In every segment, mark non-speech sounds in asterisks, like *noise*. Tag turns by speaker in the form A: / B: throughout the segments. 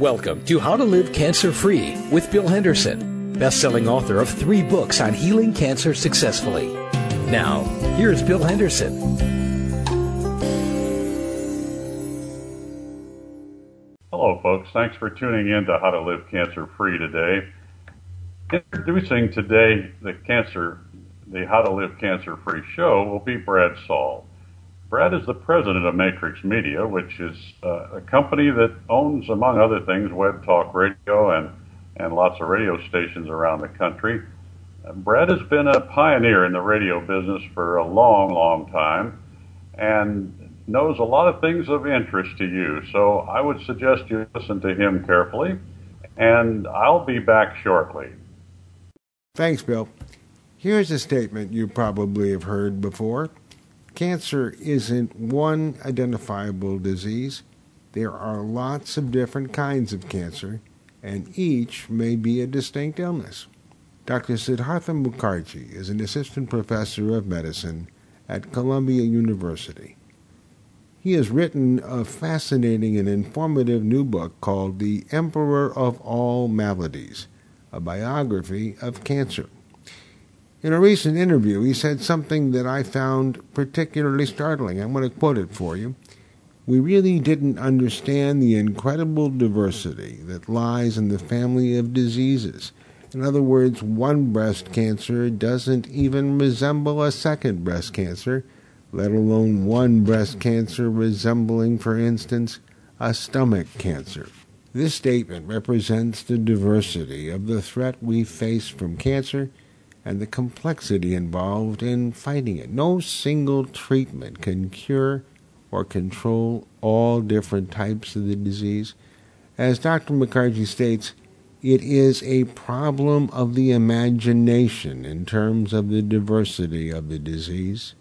A: Welcome to How to Live Cancer Free with Bill Henderson, best-selling author of three books on healing cancer successfully. Now, here's Bill Henderson.
B: Hello, folks. Thanks for tuning in to How to Live Cancer Free today. Introducing today the cancer, the How to Live Cancer Free show will be Brad Saul. Brad is the president of Matrix Media, which is uh, a company that owns, among other things, Web Talk Radio and, and lots of radio stations around the country. Uh, Brad has been a pioneer in the radio business for a long, long time and knows a lot of things of interest to you. So I would suggest you listen to him carefully, and I'll be back shortly.
C: Thanks, Bill. Here's a statement you probably have heard before cancer isn't one identifiable disease. There are lots of different kinds of cancer, and each may be a distinct illness. Dr. Siddhartha Mukherjee is an assistant professor of medicine at Columbia University. He has written a fascinating and informative new book called The Emperor of All Maladies, a biography of cancer. In a recent interview, he said something that I found particularly startling. I'm going to quote it for you. We really didn't understand the incredible diversity that lies in the family of diseases. In other words, one breast cancer doesn't even resemble a second breast cancer, let alone one breast cancer resembling, for instance, a stomach cancer. This statement represents the diversity of the threat we face from cancer and the complexity involved in fighting it. No single treatment can cure or control all different types of the disease. As Dr. Mukherjee states, it is a problem of the imagination in terms of the diversity of the disease.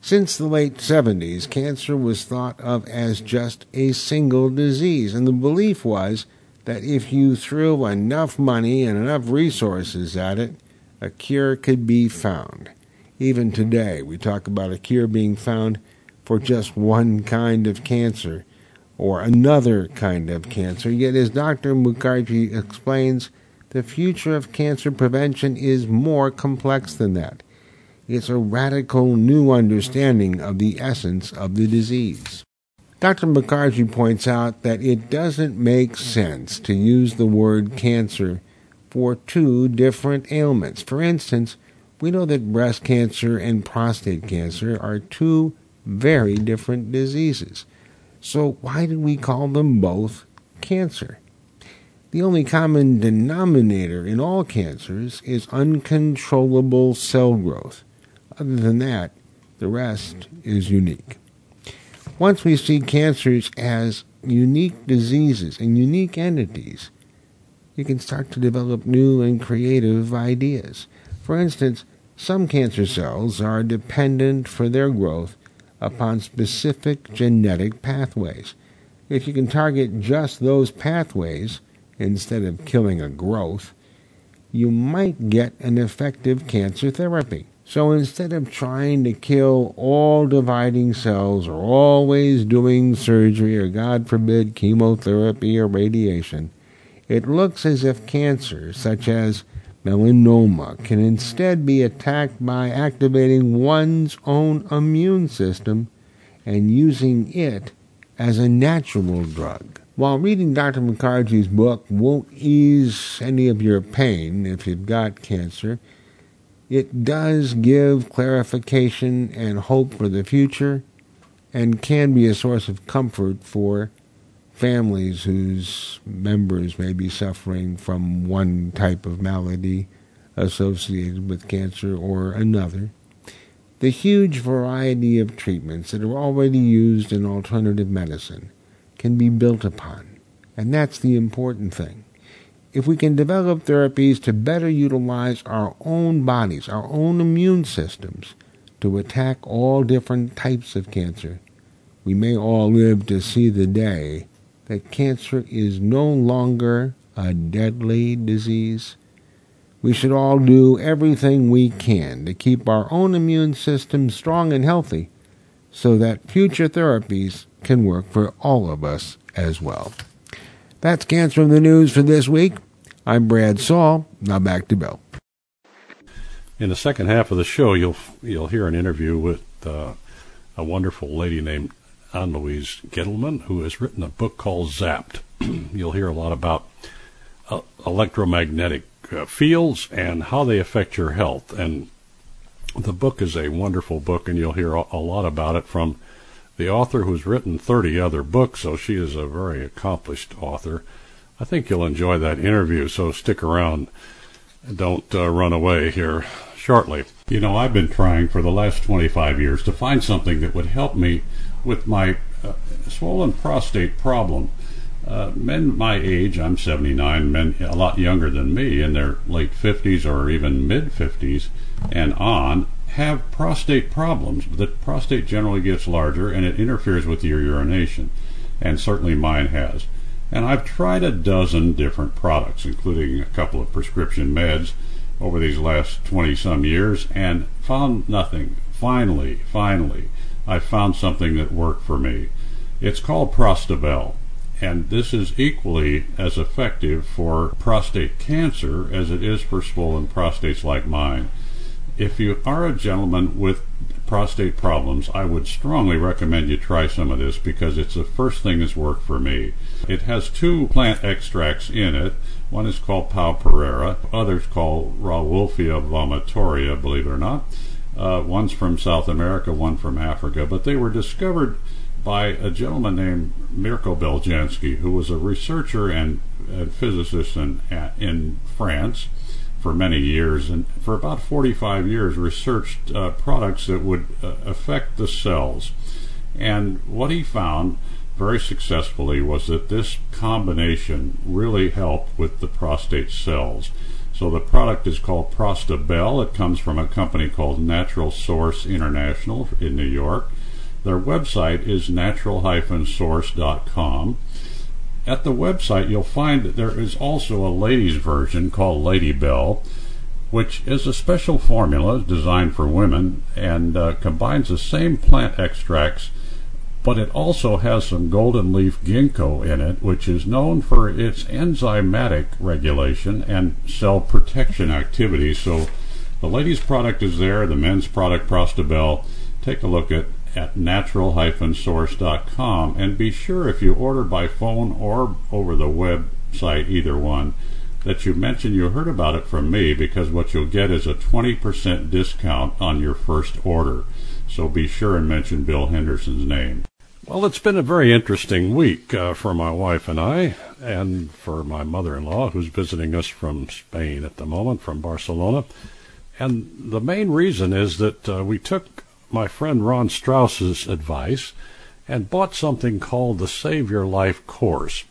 C: Since the late 70s, cancer was thought of as just a single disease, and the belief was that if you threw enough money and enough resources at it, a cure could be found. Even today, we talk about a cure being found for just one kind of cancer or another kind of cancer. Yet, as Dr. Mukherjee explains, the future of cancer prevention is more complex than that. It's a radical new understanding of the essence of the disease. Dr. Mukherjee points out that it doesn't make sense to use the word cancer for two different ailments. For instance, we know that breast cancer and prostate cancer are two very different diseases. So, why do we call them both cancer? The only common denominator in all cancers is uncontrollable cell growth. Other than that, the rest is unique. Once we see cancers as unique diseases and unique entities, you can start to develop new and creative ideas. For instance, some cancer cells are dependent for their growth upon specific genetic pathways. If you can target just those pathways instead of killing a growth, you might get an effective cancer therapy. So instead of trying to kill all dividing cells or always doing surgery or, God forbid, chemotherapy or radiation, it looks as if cancer, such as melanoma, can instead be attacked by activating one's own immune system and using it as a natural drug. While reading Dr. Mukherjee's book won't ease any of your pain if you've got cancer, it does give clarification and hope for the future and can be a source of comfort for families whose members may be suffering from one type of malady associated with cancer or another. The huge variety of treatments that are already used in alternative medicine can be built upon, and that's the important thing. If we can develop therapies to better utilize our own bodies, our own immune systems, to attack all different types of cancer, we may all live to see the day that cancer is no longer a deadly disease. We should all do everything we can to keep our own immune system strong and healthy so that future therapies can work for all of us as well. That's Cancer in the News for this week. I'm Brad Saul. Now back to Bill.
D: In the second half of the show, you'll you'll hear an interview with uh, a wonderful lady named Ann Louise Gittleman, who has written a book called Zapped. *clears throat* you'll hear a lot about uh, electromagnetic uh, fields and how they affect your health. And the book is a wonderful book, and you'll hear a, a lot about it from the author who's written 30 other books, so she is a very accomplished author. I think you'll enjoy that interview, so stick around. Don't uh, run away here shortly. You know, I've been trying for the last 25 years to find something that would help me with my uh, swollen prostate problem. Uh, men my age, I'm 79, men a lot younger than me, in their late 50s or even mid 50s and on, have prostate problems. The prostate generally gets larger and it interferes with your urination, and certainly mine has. And I've tried a dozen different products, including a couple of prescription meds over these last 20 some years, and found nothing. Finally, finally, I found something that worked for me. It's called Prostabel, and this is equally as effective for prostate cancer as it is for swollen prostates like mine if you are a gentleman with prostate problems, I would strongly recommend you try some of this because it's the first thing that's worked for me. It has two plant extracts in it. One is called Pau Pereira, others called Rauwolfia vomitoria, believe it or not. Uh, one's from South America, one from Africa, but they were discovered by a gentleman named Mirko Beljanski, who was a researcher and, and physicist in, in France for many years and for about 45 years researched uh, products that would uh, affect the cells. And what he found very successfully was that this combination really helped with the prostate cells. So the product is called Prostabel. It comes from a company called Natural Source International in New York. Their website is natural-source.com at the website, you'll find that there is also a ladies' version called Lady Bell, which is a special formula designed for women and uh, combines the same plant extracts, but it also has some golden leaf ginkgo in it, which is known for its enzymatic regulation and cell protection activity. So the ladies' product is there, the men's product, Prostabel. Take a look at at natural-source.com and be sure if you order by phone or over the website, either one, that you mention you heard about it from me because what you'll get is a 20% discount on your first order. So be sure and mention Bill Henderson's name. Well, it's been a very interesting week uh, for my wife and I, and for my mother in law, who's visiting us from Spain at the moment, from Barcelona. And the main reason is that uh, we took my friend Ron Strauss's advice and bought something called the Save Your Life course.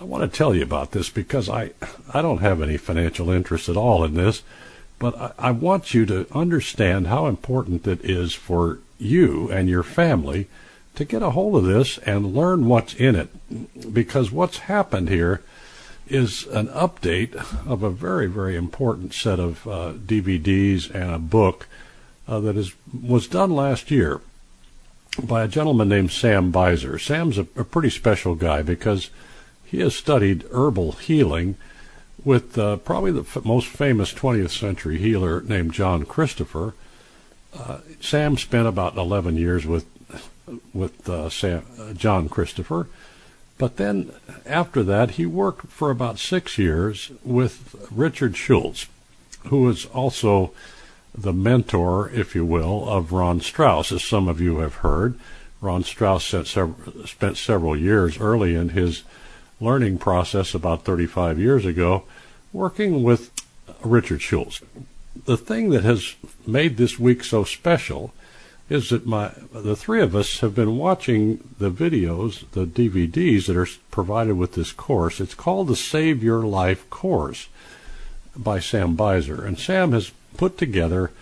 D: I want to tell you about this because I, I don't have any financial interest at all in this, but I, I want you to understand how important it is for you and your family to get a hold of this and learn what's in it. Because what's happened here is an update of a very, very important set of uh, DVDs and a book uh, that is was done last year by a gentleman named Sam Biser. Sam's a, a pretty special guy because he has studied herbal healing with uh, probably the f- most famous 20th century healer named John Christopher. Uh, Sam spent about 11 years with with uh, Sam, uh, John Christopher, but then after that he worked for about six years with Richard Schulze, who was also the mentor, if you will, of Ron Strauss, as some of you have heard. Ron Strauss spent several years early in his learning process, about 35 years ago, working with Richard Schulze. The thing that has made this week so special is that my the three of us have been watching the videos, the DVDs that are provided with this course. It's called the Save Your Life course by Sam Biser, and Sam has put together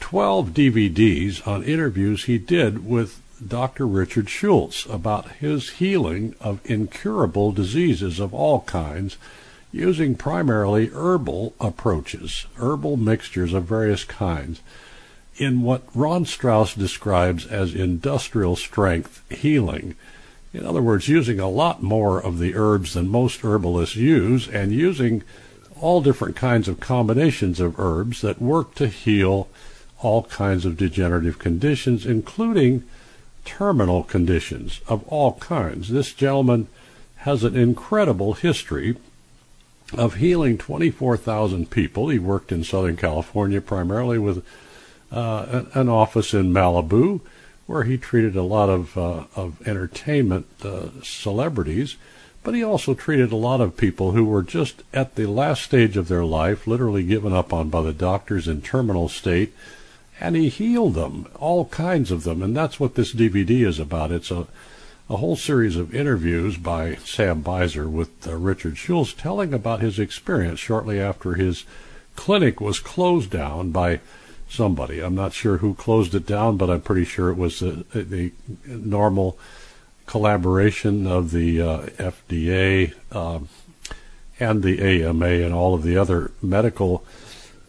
D: 12 DVDs on interviews he did with Dr. Richard Schulze about his healing of incurable diseases of all kinds using primarily herbal approaches, herbal mixtures of various kinds, in what Ron Strauss describes as industrial strength healing. In other words, using a lot more of the herbs than most herbalists use and using all different kinds of combinations of herbs that work to heal all kinds of degenerative conditions, including terminal conditions of all kinds. This gentleman has an incredible history of healing 24,000 people. He worked in Southern California primarily with uh, an office in Malibu where he treated a lot of, uh, of entertainment uh, celebrities, but he also treated a lot of people who were just at the last stage of their life, literally given up on by the doctors in terminal state, and he healed them, all kinds of them, and that's what this DVD is about. It's a a whole series of interviews by Sam Biser with uh, Richard Schulze telling about his experience shortly after his clinic was closed down by somebody. I'm not sure who closed it down, but I'm pretty sure it was the, normal collaboration of the uh, FDA um, and the AMA and all of the other medical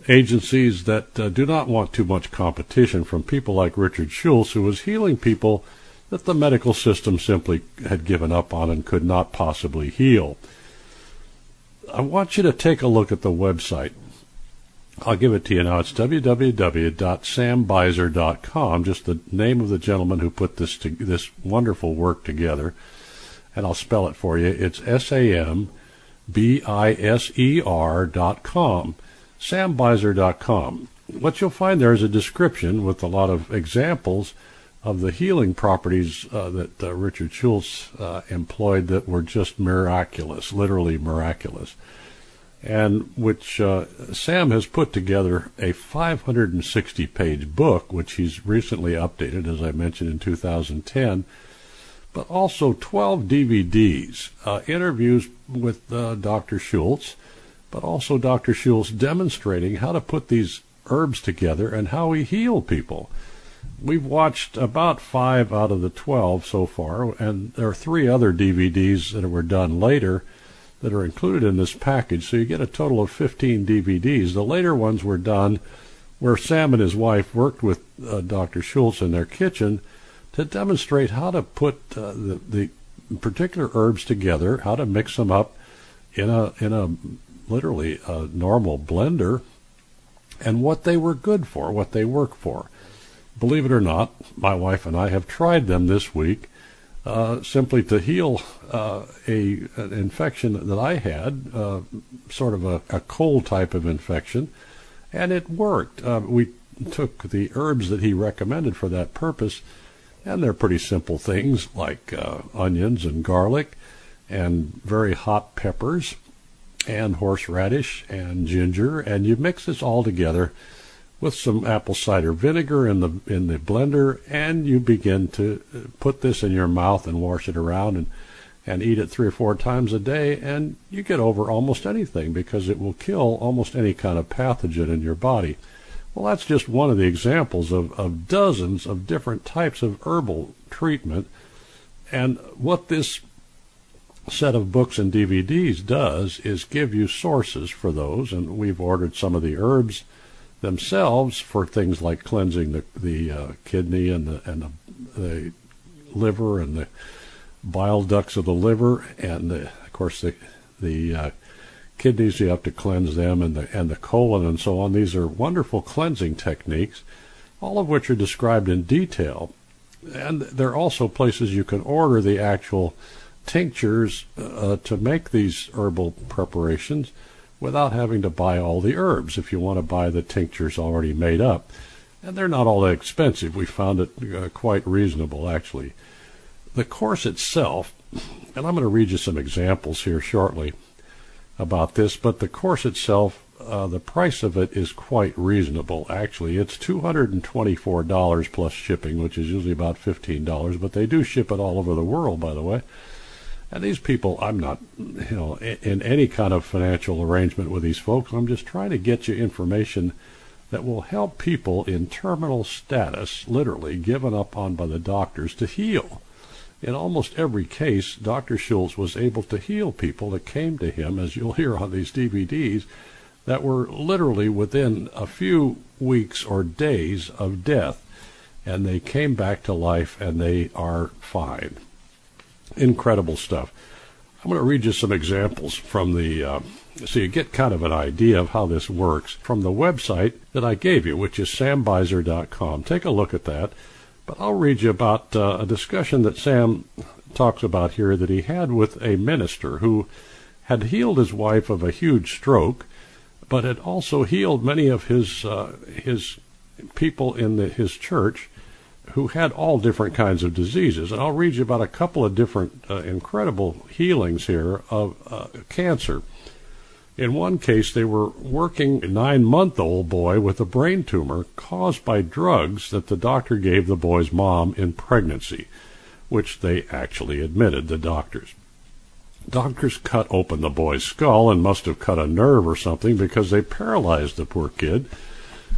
D: agencies that uh, do not want too much competition from people like Richard Schulze, who was healing people that the medical system simply had given up on and could not possibly heal. I want you to take a look at the website. I'll give it to you now. It's www.sambiser.com, just the name of the gentleman who put this to, this wonderful work together. And I'll spell it for you. It's S A M B I S E R dot com. Sambiser.com. What you'll find there is a description with a lot of examples of the healing properties uh, that uh, Richard Schulze uh, employed that were just miraculous, literally miraculous, and which uh, Sam has put together a 560 page book, which he's recently updated, as I mentioned in 2010, but also 12 DVDs, uh, interviews with uh, Dr. Schulze, but also Dr. Schulze demonstrating how to put these herbs together and how he healed people we've watched about five out of the 12 so far, and there are three other DVDs that were done later that are included in this package. So you get a total of 15 DVDs. The later ones were done where Sam and his wife worked with uh, Dr. Schulze in their kitchen to demonstrate how to put uh, the, the particular herbs together, how to mix them up in a in a literally a normal blender, and what they were good for, what they work for believe it or not, my wife and I have tried them this week uh, simply to heal uh, a an infection that I had, uh, sort of a, a, cold type of infection, and it worked. Uh, we took the herbs that he recommended for that purpose, and they're pretty simple things like uh, onions and garlic, and very hot peppers, and horseradish and ginger, and you mix this all together with some apple cider vinegar in the in the blender, and you begin to put this in your mouth and wash it around and and eat it three or four times a day, and you get over almost anything because it will kill almost any kind of pathogen in your body. Well, that's just one of the examples of, of dozens of different types of herbal treatment. And what this set of books and DVDs does is give you sources for those, and we've ordered some of the herbs themselves for things like cleansing the the uh, kidney and the and the, the, liver and the bile ducts of the liver. And the, of course the the uh, kidneys you have to cleanse them and the and the colon and so on. These are wonderful cleansing techniques, all of which are described in detail, and there are also places you can order the actual tinctures uh, to make these herbal preparations without having to buy all the herbs if you want to buy the tinctures already made up. And they're not all that expensive. We found it uh, quite reasonable, actually. The course itself, and I'm going to read you some examples here shortly about this, but the course itself, uh, the price of it is quite reasonable, actually. It's $224 plus shipping, which is usually about $15, but they do ship it all over the world, by the way. And these people, I'm not, you know, in any kind of financial arrangement with these folks. I'm just trying to get you information that will help people in terminal status, literally given up on by the doctors, to heal. In almost every case, Dr. Schulze was able to heal people that came to him, as you'll hear on these DVDs, that were literally within a few weeks or days of death. And they came back to life and they are fine. Incredible stuff. I'm going to read you some examples from the, uh, so you get kind of an idea of how this works from the website that I gave you, which is sambiser.com. Take a look at that. But I'll read you about uh, a discussion that Sam talks about here that he had with a minister who had healed his wife of a huge stroke, but had also healed many of his uh, his people in the, his church who had all different kinds of diseases. And I'll read you about a couple of different uh, incredible healings here of uh, cancer. In one case, they were working a nine month old boy with a brain tumor caused by drugs that the doctor gave the boy's mom in pregnancy, which they actually admitted, the doctors. Doctors cut open the boy's skull and must have cut a nerve or something because they paralyzed the poor kid.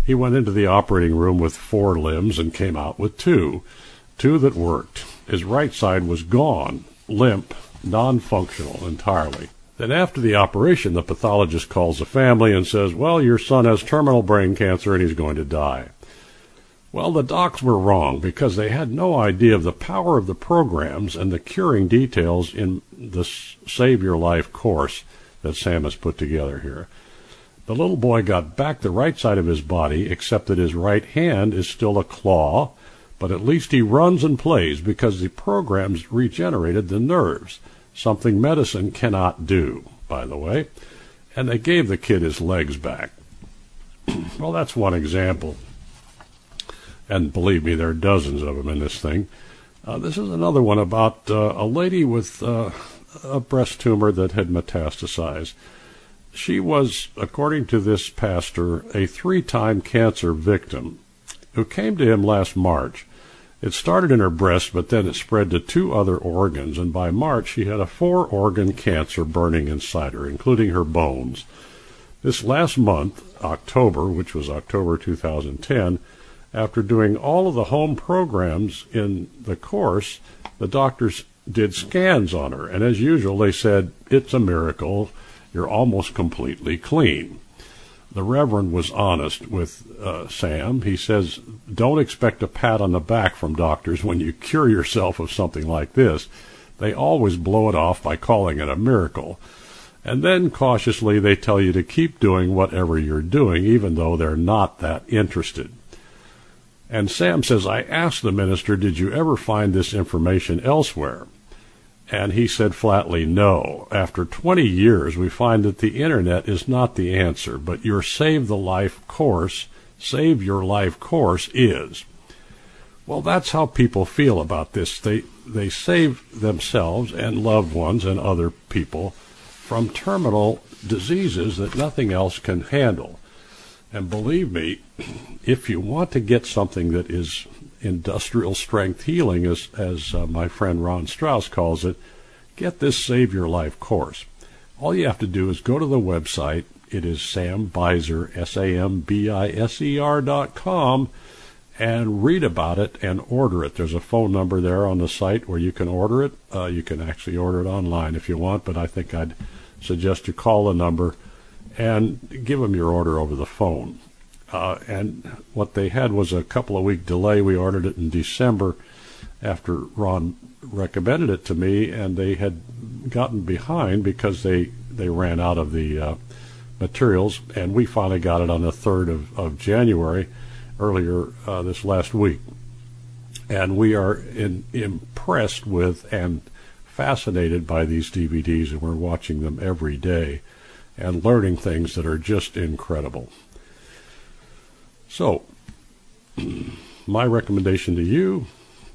D: He went into the operating room with four limbs and came out with two, two that worked. His right side was gone, limp, non functional entirely. Then, after the operation, the pathologist calls the family and says, Well, your son has terminal brain cancer and he's going to die. Well, the docs were wrong because they had no idea of the power of the programs and the curing details in the Save Your Life course that Sam has put together here. The little boy got back the right side of his body, except that his right hand is still a claw, but at least he runs and plays because the programs regenerated the nerves, something medicine cannot do, by the way. And they gave the kid his legs back. *clears throat* well, that's one example. And believe me, there are dozens of them in this thing. Uh, this is another one about uh, a lady with uh, a breast tumor that had metastasized. She was, according to this pastor, a three time cancer victim who came to him last March. It started in her breast, but then it spread to two other organs, and by March she had a four organ cancer burning inside her, including her bones. This last month, October, which was October 2010, after doing all of the home programs in the course, the doctors did scans on her, and as usual, they said, It's a miracle you're almost completely clean. The Reverend was honest with uh, Sam. He says, Don't expect a pat on the back from doctors when you cure yourself of something like this. They always blow it off by calling it a miracle. And then cautiously they tell you to keep doing whatever you're doing, even though they're not that interested. And Sam says, I asked the minister, Did you ever find this information elsewhere? And he said flatly, no. After 20 years, we find that the internet is not the answer, but your Save the Life course, Save Your Life course is. Well, that's how people feel about this. They, they save themselves and loved ones and other people from terminal diseases that nothing else can handle. And believe me, *clears throat* if you want to get something that is industrial strength healing, as, as uh, my friend Ron Strauss calls it, get this Save Your Life course. All you have to do is go to the website. It is Sam Biser, S-A-M-B-I-S-E-R dot com, and read about it and order it. There's a phone number there on the site where you can order it. Uh, you can actually order it online if you want, but I think I'd suggest you call the number and give them your order over the phone. Uh, and what they had was a couple of week delay. We ordered it in December after Ron recommended it to me, and they had gotten behind because they they ran out of the uh, materials, and we finally got it on the third of, of January, earlier uh, this last week, and we are in, impressed with and fascinated by these DVDs, and we're watching them every day and learning things that are just incredible. So, my recommendation to you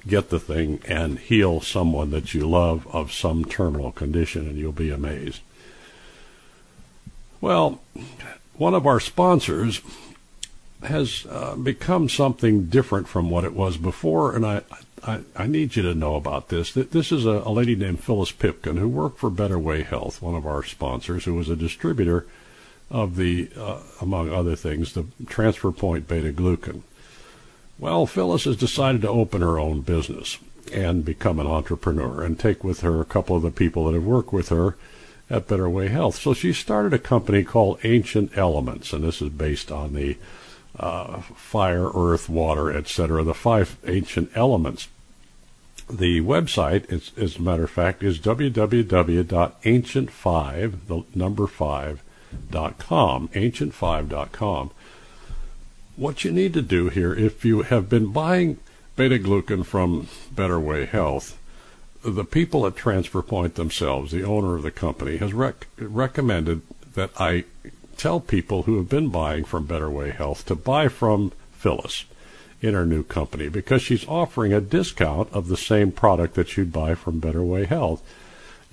D: get the thing and heal someone that you love of some terminal condition, and you'll be amazed. Well, one of our sponsors has uh, become something different from what it was before, and I, I, I need you to know about this. This is a, a lady named Phyllis Pipkin who worked for Better Way Health, one of our sponsors, who was a distributor of the, uh, among other things, the transfer point beta glucan. Well, Phyllis has decided to open her own business and become an entrepreneur and take with her a couple of the people that have worked with her at Better Way Health. So she started a company called Ancient Elements, and this is based on the uh, fire, earth, water, etc., the five ancient elements. The website, is, as a matter of fact, is www.ancient5, the number 5, dot com, ancient5.com. What you need to do here, if you have been buying beta glucan from Better Way Health, the people at Transfer Point themselves, the owner of the company, has rec- recommended that I tell people who have been buying from Better Way Health to buy from Phyllis in her new company because she's offering a discount of the same product that you'd buy from Better Way Health.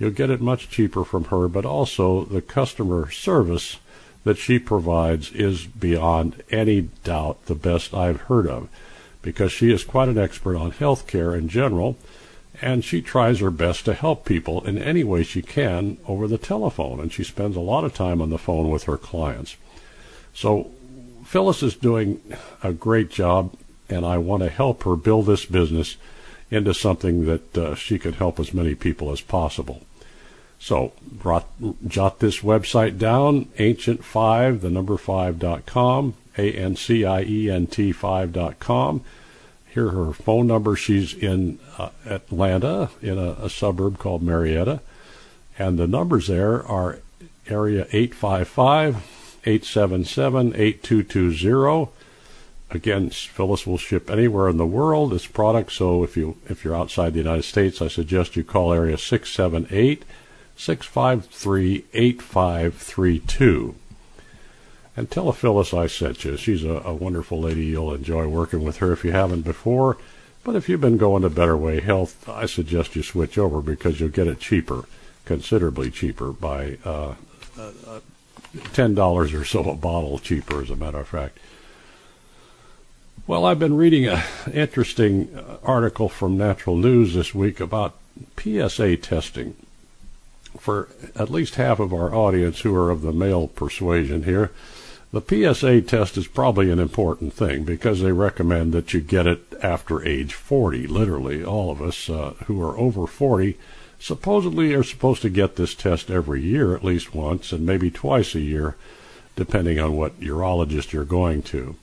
D: You'll get it much cheaper from her, but also the customer service that she provides is beyond any doubt the best I've heard of because she is quite an expert on health care in general and she tries her best to help people in any way she can over the telephone and she spends a lot of time on the phone with her clients. So Phyllis is doing a great job and I want to help her build this business into something that uh, she can help as many people as possible. So brought, jot this website down, ancient5, the number 5.com, A-N-C-I-E-N-T 5.com. Here her phone number. She's in uh, Atlanta, in a, a suburb called Marietta. And the numbers there are area 855 877 8220 again, Phyllis will ship anywhere in the world this product. So if you if you're outside the United States, I suggest you call area six seven eight six five three eight five three two. And tell Phyllis I sent you. She's a, a wonderful lady. You'll enjoy working with her if you haven't before. But if you've been going to Better Way Health, I suggest you switch over because you'll get it cheaper, considerably cheaper by uh, uh, ten dollars or so a bottle cheaper, as a matter of fact. Well, I've been reading an interesting article from Natural News this week about PSA testing. For at least half of our audience who are of the male persuasion here, the PSA test is probably an important thing because they recommend that you get it after age 40. Literally, all of us uh, who are over 40 supposedly are supposed to get this test every year at least once and maybe twice a year, depending on what urologist you're going to.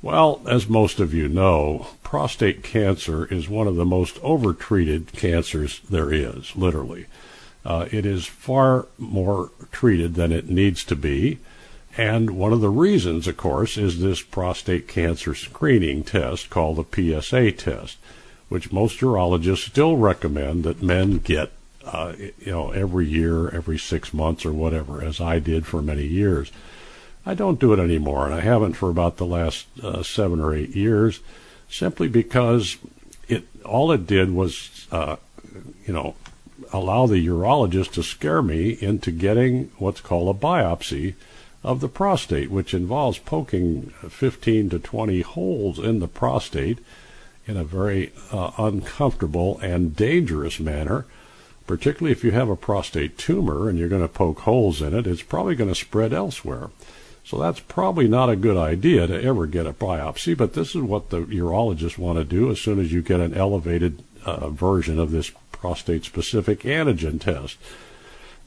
D: Well, as most of you know, prostate cancer is one of the most overtreated cancers there is, literally. Uh, it is far more treated than it needs to be. And one of the reasons, of course, is this prostate cancer screening test called the PSA test, which most urologists still recommend that men get, uh, you know, every year, every six months or whatever, as I did for many years. I don't do it anymore, and I haven't for about the last uh, seven or eight years, simply because it all it did was, uh, you know, allow the urologist to scare me into getting what's called a biopsy of the prostate, which involves poking 15 to 20 holes in the prostate in a very uh, uncomfortable and dangerous manner. Particularly if you have a prostate tumor and you're going to poke holes in it, it's probably going to spread elsewhere. So that's probably not a good idea to ever get a biopsy, but this is what the urologists want to do as soon as you get an elevated uh, version of this prostate specific antigen test,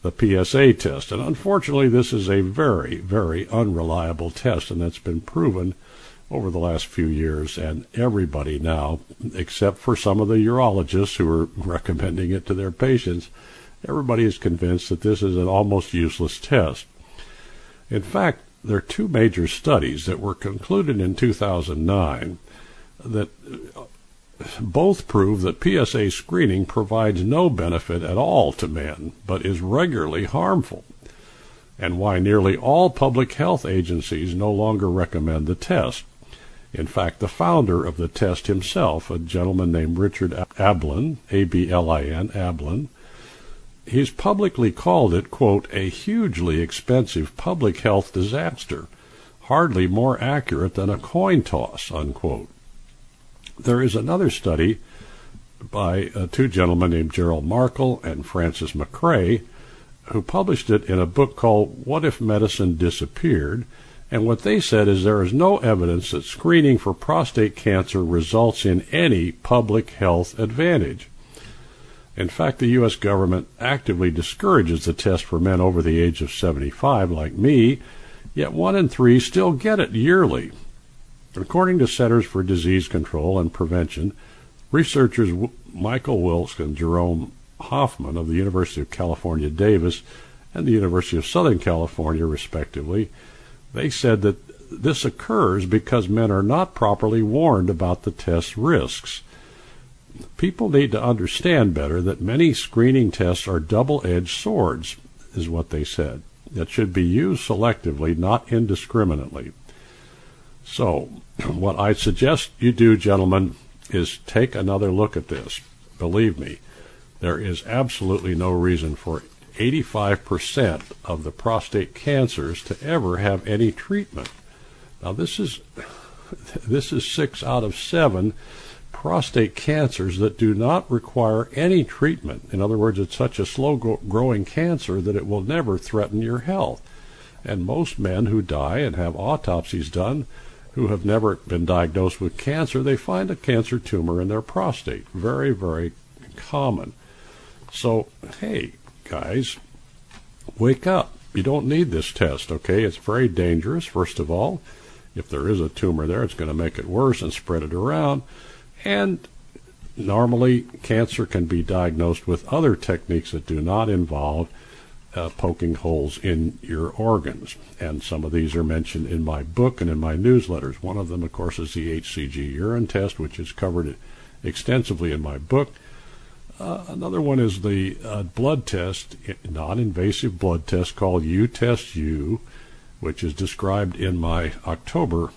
D: the PSA test. And unfortunately, this is a very, very unreliable test, and that's been proven over the last few years. And everybody now, except for some of the urologists who are *laughs* recommending it to their patients, everybody is convinced that this is an almost useless test. In fact, there are two major studies that were concluded in 2009 that both prove that PSA screening provides no benefit at all to men, but is regularly harmful, and why nearly all public health agencies no longer recommend the test. In fact, the founder of the test himself, a gentleman named Richard Ablin, A-B-L-I-N, Ablin, he's publicly called it, quote, a hugely expensive public health disaster, hardly more accurate than a coin toss, unquote. There is another study by uh, two gentlemen named Gerald Markle and Frances McCrea, who published it in a book called What If Medicine Disappeared? And what they said is there is no evidence that screening for prostate cancer results in any public health advantage. In fact, the U.S. government actively discourages the test for men over the age of 75, like me, yet one in three still get it yearly. According to Centers for Disease Control and Prevention, researchers Michael Wilkes and Jerome Hoffman of the University of California, Davis, and the University of Southern California, respectively, they said that this occurs because men are not properly warned about the test risks. People need to understand better that many screening tests are double edged swords, is what they said, that should be used selectively, not indiscriminately. So, *clears throat* what I suggest you do, gentlemen, is take another look at this. Believe me, there is absolutely no reason for 85% of the prostate cancers to ever have any treatment. Now this is *laughs* this is 6 out of 7 prostate cancers that do not require any treatment. In other words, it's such a slow growing cancer that it will never threaten your health. And most men who die and have autopsies done who have never been diagnosed with cancer, they find a cancer tumor in their prostate. Very, very common. So, hey, guys, wake up. You don't need this test, okay? It's very dangerous, first of all. If there is a tumor there, it's going to make it worse and spread it around. And normally, cancer can be diagnosed with other techniques that do not involve uh, poking holes in your organs. And some of these are mentioned in my book and in my newsletters. One of them, of course, is the HCG urine test, which is covered extensively in my book. Uh, another one is the uh, blood test, non-invasive blood test called U-Test-U, which is described in my October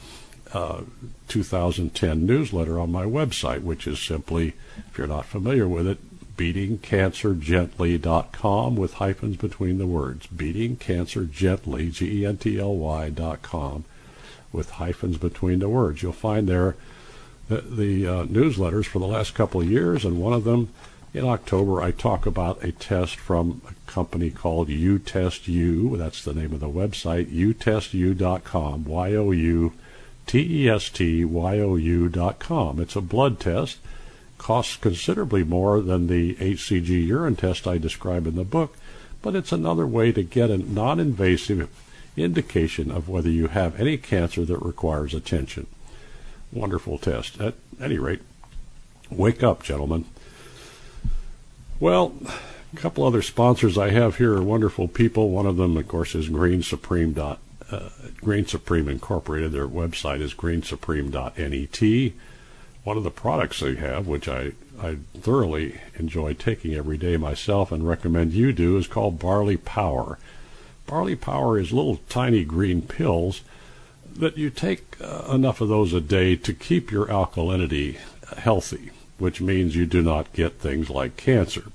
D: uh, 2010 newsletter on my website, which is simply, if you're not familiar with it, beatingcancergently.com with hyphens between the words. Beatingcancergently, G-E-N-T-L-Y dot with hyphens between the words. You'll find there the, the uh, newsletters for the last couple of years, and one of them in October, I talk about a test from a company called U-Test-U. That's the name of the website, youtestu.com, Y-O-U-T-E-S-T-Y-O-U dot com. It's a blood test. Costs considerably more than the HCG urine test I describe in the book, but it's another way to get a non-invasive indication of whether you have any cancer that requires attention. Wonderful test. At any rate, wake up, gentlemen. Well, a couple other sponsors I have here are wonderful people. One of them, of course, is Green Supreme. Dot, uh, Green Supreme Incorporated. Their website is greensupreme.net. One of the products they have, which I, I thoroughly enjoy taking every day myself and recommend you do, is called Barley Power. Barley Power is little tiny green pills that you take uh, enough of those a day to keep your alkalinity healthy which means you do not get things like cancer.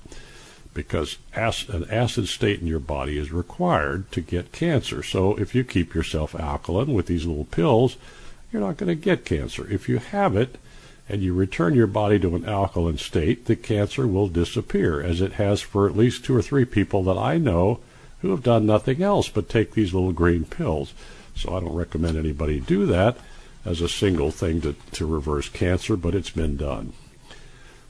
D: Because an acid state in your body is required to get cancer. So if you keep yourself alkaline with these little pills, you're not going to get cancer. If you have it and you return your body to an alkaline state, the cancer will disappear, as it has for at least two or three people that I know who have done nothing else but take these little green pills. So I don't recommend anybody do that as a single thing to, to reverse cancer, but it's been done.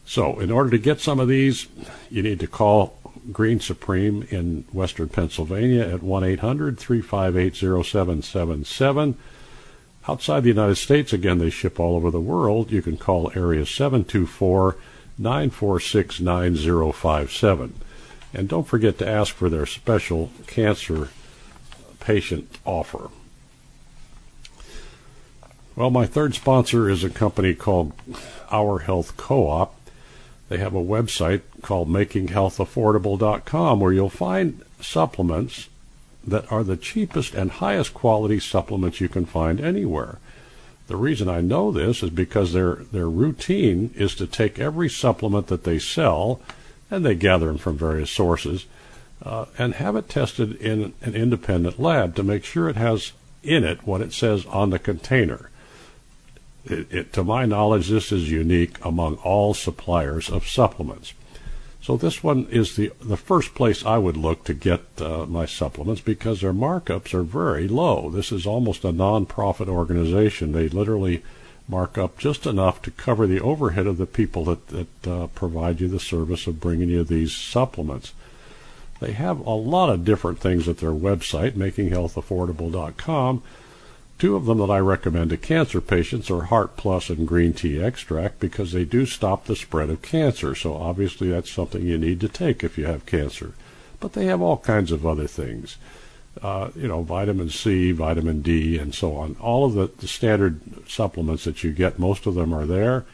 D: So, in order to get some of these, you need to call Green Supreme in Western Pennsylvania at 1 800 358 0777. Outside the United States, again, they ship all over the world. You can call area 724 946 9057. And don't forget to ask for their special cancer patient offer. Well, my third sponsor is a company called Our Health Co op. They have a website called makinghealthaffordable.com where you'll find supplements that are the cheapest and highest quality supplements you can find anywhere. The reason I know this is because their their routine is to take every supplement that they sell, and they gather them from various sources, uh, and have it tested in an independent lab to make sure it has in it what it says on the container. It, it, to my knowledge, this is unique among all suppliers of supplements. So this one is the the first place I would look to get uh, my supplements because their markups are very low. This is almost a non-profit organization. They literally mark up just enough to cover the overhead of the people that that uh, provide you the service of bringing you these supplements. They have a lot of different things at their website, makinghealthaffordable.com Two of them that I recommend to cancer patients are Heart Plus and green tea extract because they do stop the spread of cancer. So obviously that's something you need to take if you have cancer. But they have all kinds of other things. Uh, you know, vitamin C, vitamin D, and so on. All of the, the, standard supplements that you get, most of them are there,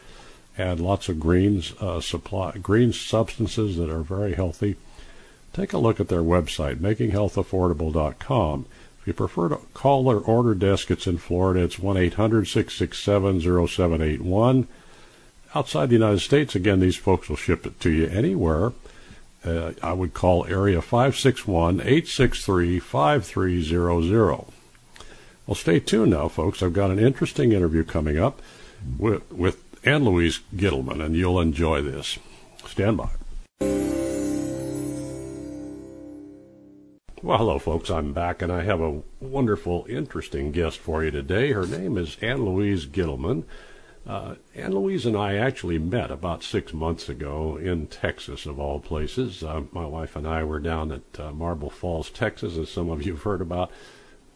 D: and lots of greens uh, supply, green substances that are very healthy. Take a look at their website, makinghealthaffordable.com. If you prefer to call their order desk, it's in Florida. It's 1 800 667 0781. Outside the United States, again, these folks will ship it to you anywhere. Uh, I would call area 561 863 5300. Well, stay tuned now, folks. I've got an interesting interview coming up with, with Ann Louise Gittleman, and you'll enjoy this. Stand by. Well, hello, folks. I'm back, and I have a wonderful, interesting guest for you today. Her name is Ann Louise Gittleman. Uh, Ann Louise and I actually met about six months ago in Texas, of all places. Uh, my wife and I were down at uh, Marble Falls, Texas, as some of you have heard about,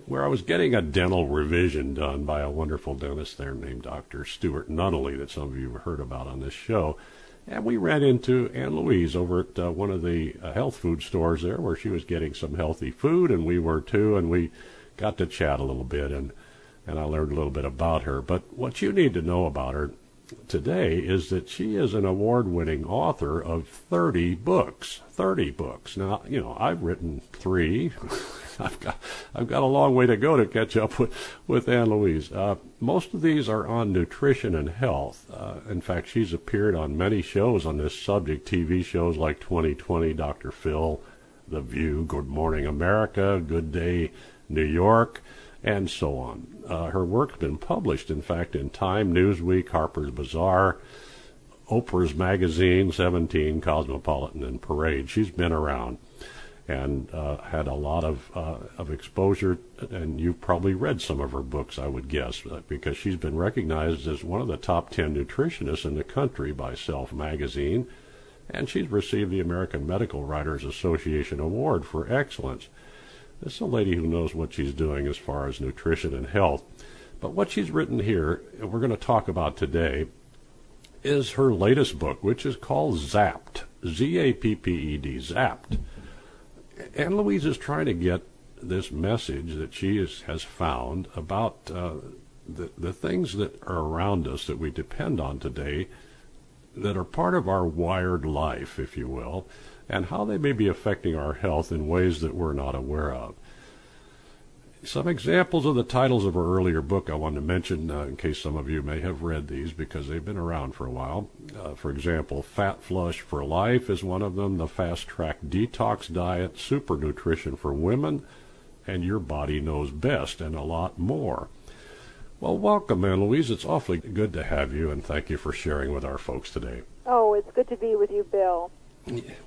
D: where I was getting a dental revision done by a wonderful dentist there named Dr. Stuart Nunnally, that some of you have heard about on this show. And we ran into Ann Louise over at uh, one of the uh, health food stores there where she was getting some healthy food, and we were too, and we got to chat a little bit, and, and I learned a little bit about her. But what you need to know about her today is that she is an award winning author of 30 books. 30 books. Now, you know, I've written three. *laughs* *laughs* I've got I've got a long way to go to catch up with with Ann Louise. Uh, most of these are on nutrition and health. Uh, in fact, she's appeared on many shows on this subject, TV shows like 2020, Dr. Phil, The View, Good Morning America, Good Day New York, and so on. Uh, her work's been published, in fact, in Time, Newsweek, Harper's Bazaar. Oprah's Magazine, 17, Cosmopolitan, and Parade. She's been around and uh, had a lot of uh, of exposure. And you've probably read some of her books, I would guess, uh, because she's been recognized as one of the top ten nutritionists in the country by Self Magazine, and she's received the American Medical Writers Association Award for excellence. This is a lady who knows what she's doing as far as nutrition and health. But what she's written here, and we're going to talk about today, is her latest book, which is called Zapped. Z A P P E D, Zapped. Ann Louise is trying to get this message that she is, has found about uh, the, the things that are around us that we depend on today that are part of our wired life, if you will, and how they may be affecting our health in ways that we're not aware of. Some examples of the titles of her earlier book I want to mention uh, in case some of you may have read these because they've been around for a while. Uh, for example, Fat Flush for Life is one of them, the Fast Track Detox Diet, Super Nutrition for Women, and Your Body Knows Best, and a lot more. Well, welcome, Ann Louise. It's awfully good to have you, and thank you for sharing with our folks today.
E: Oh, it's good to be with you, Bill.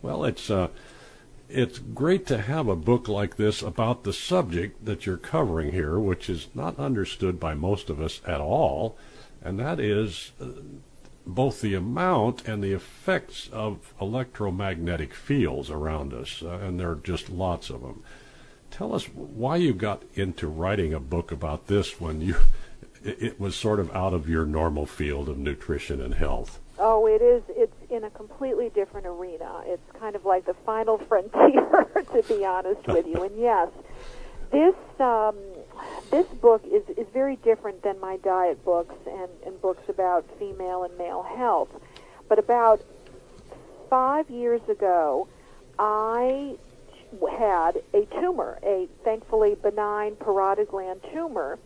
D: Well, it's. Uh, it's great to have a book like this about the subject that you're covering here, which is not understood by most of us at all, and that is uh, both the amount and the effects of electromagnetic fields around us, uh, and there are just lots of them. Tell us why you got into writing a book about this when you *laughs* it was sort of out of your normal field of nutrition and health.
E: Oh, it is. A completely different arena. It's kind of like the final *laughs* frontier, to be honest with you. And yes, this um, this book is is very different than my diet books and and books about female and male health. But about five years ago, I had a tumor, a thankfully benign parotid gland tumor,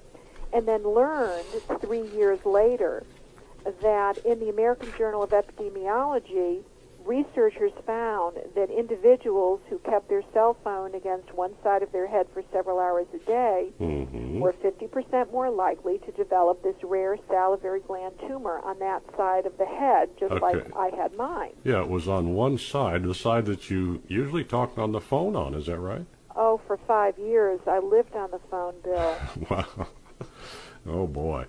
E: and then learned three years later that in the American Journal of Epidemiology, researchers found that individuals who kept their cell phone against one side of their head for several hours a day mm-hmm. were 50% more likely to develop this rare salivary gland tumor on that side of the head, just okay. like I had mine.
D: Yeah, it was on one side, the side that you usually talk on the phone on, is that right?
E: Oh, for five years I lived on the phone, Bill. *laughs*
D: wow. *laughs* Oh, boy.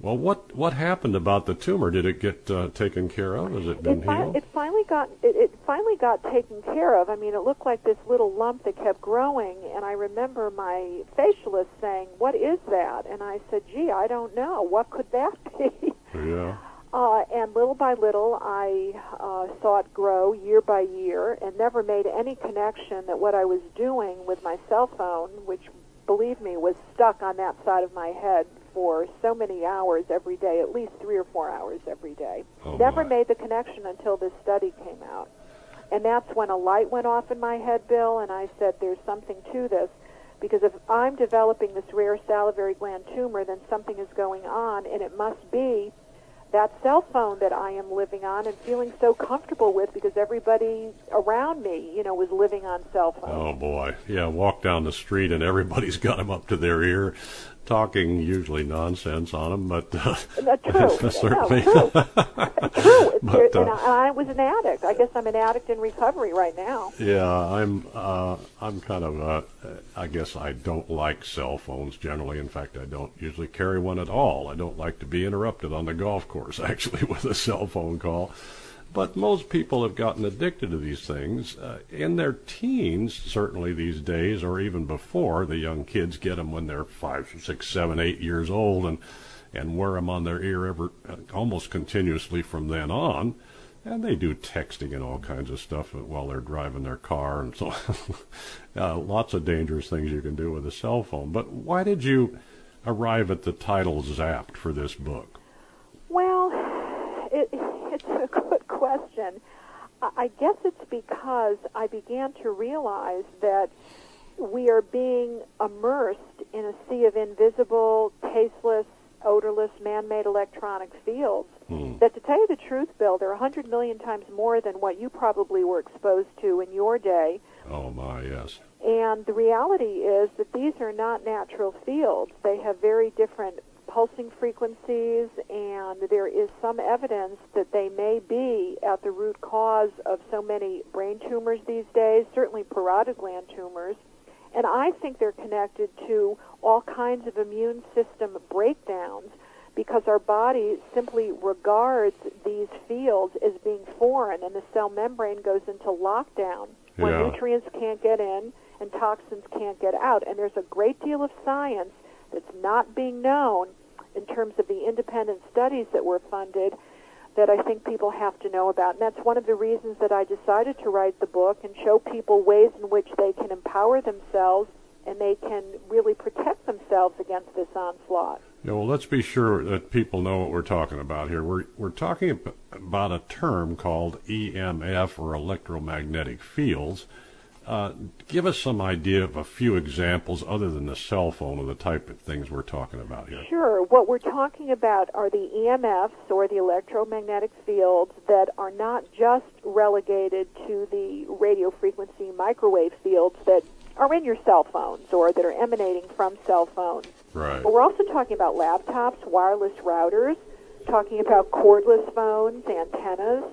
D: Well, what what happened about the tumor? Did it get uh, taken care of? Has it been
E: it, fi-
D: healed?
E: it finally got it, it finally got taken care of. I mean, it looked like this little lump that kept growing, and I remember my facialist saying, "What is that?" And I said, "Gee, I don't know. What could that *laughs* be?"
D: yeah.
E: Uh, and little by little, I uh, saw it grow year by year, and never made any connection that what I was doing with my cell phone, which, believe me, was stuck on that side of my head for so many hours every day, at least three or four hours every day.
D: Oh,
E: Never
D: my.
E: made the connection until this study came out. And that's when a light went off in my head, Bill, and I said, there's something to this. Because if I'm developing this rare salivary gland tumor, then something is going on, and it must be that cell phone that I am living on and feeling so comfortable with because everybody around me, you know, was living on cell phones.
D: Oh boy, yeah. Walk down the street and everybody's got them up to their ear, talking usually nonsense on them, but uh,
E: No, *laughs* true.
D: certainly.
E: No, true. *laughs* true.
D: But, uh,
E: and I, I was an addict. I guess I'm an addict in recovery right now.
D: Yeah, I'm. Uh, I'm kind of. Uh, I guess I don't like cell phones generally. In fact, I don't usually carry one at all. I don't like to be interrupted on the golf course, *laughs* actually, with a cell phone call. But most people have gotten addicted to these things uh, in their teens, certainly these days, or even before. The young kids get them when they're five, six, seven, eight years old, and and wear them on their ear ever almost continuously from then on. And they do texting and all kinds of stuff while they're driving their car, and so *laughs* uh, lots of dangerous things you can do with a cell phone. But why did you arrive at the title "Zapped" for this book?
E: Well, it, it's a good question. I guess it's because I began to realize that we are being immersed in a sea of invisible, tasteless, odorless, man-made electronic fields.
D: Hmm.
E: That, to tell you the truth, Bill, they're a hundred million times more than what you probably were exposed to in your day.
D: Oh my, yes.
E: And the reality is that these are not natural fields. They have very different pulsing frequencies, and there is some evidence that they may be at the root cause of so many brain tumors these days, certainly parotid gland tumors. And I think they're connected to all kinds of immune system breakdowns because our body simply regards these fields as being foreign, and the cell membrane goes into lockdown where
D: Yeah.
E: nutrients can't get in and toxins can't get out. And there's a great deal of science that's not being known in terms of the independent studies that were funded that I think people have to know about. And that's one of the reasons that I decided to write the book and show people ways in which they can empower themselves and they can really protect themselves against this onslaught.
D: Yeah, well, let's be sure that people know what we're talking about here. We're we're talking about a term called EMF or electromagnetic fields. Uh, give us some idea of a few examples other than the cell phone of the type of things we're talking about here.
E: Sure. What we're talking about are the EMFs or the electromagnetic fields that are not just relegated to the radio frequency microwave fields that are in your cell phones or that are emanating from cell phones.
D: Right.
E: But we're also talking about laptops, wireless routers, talking about cordless phones, antennas,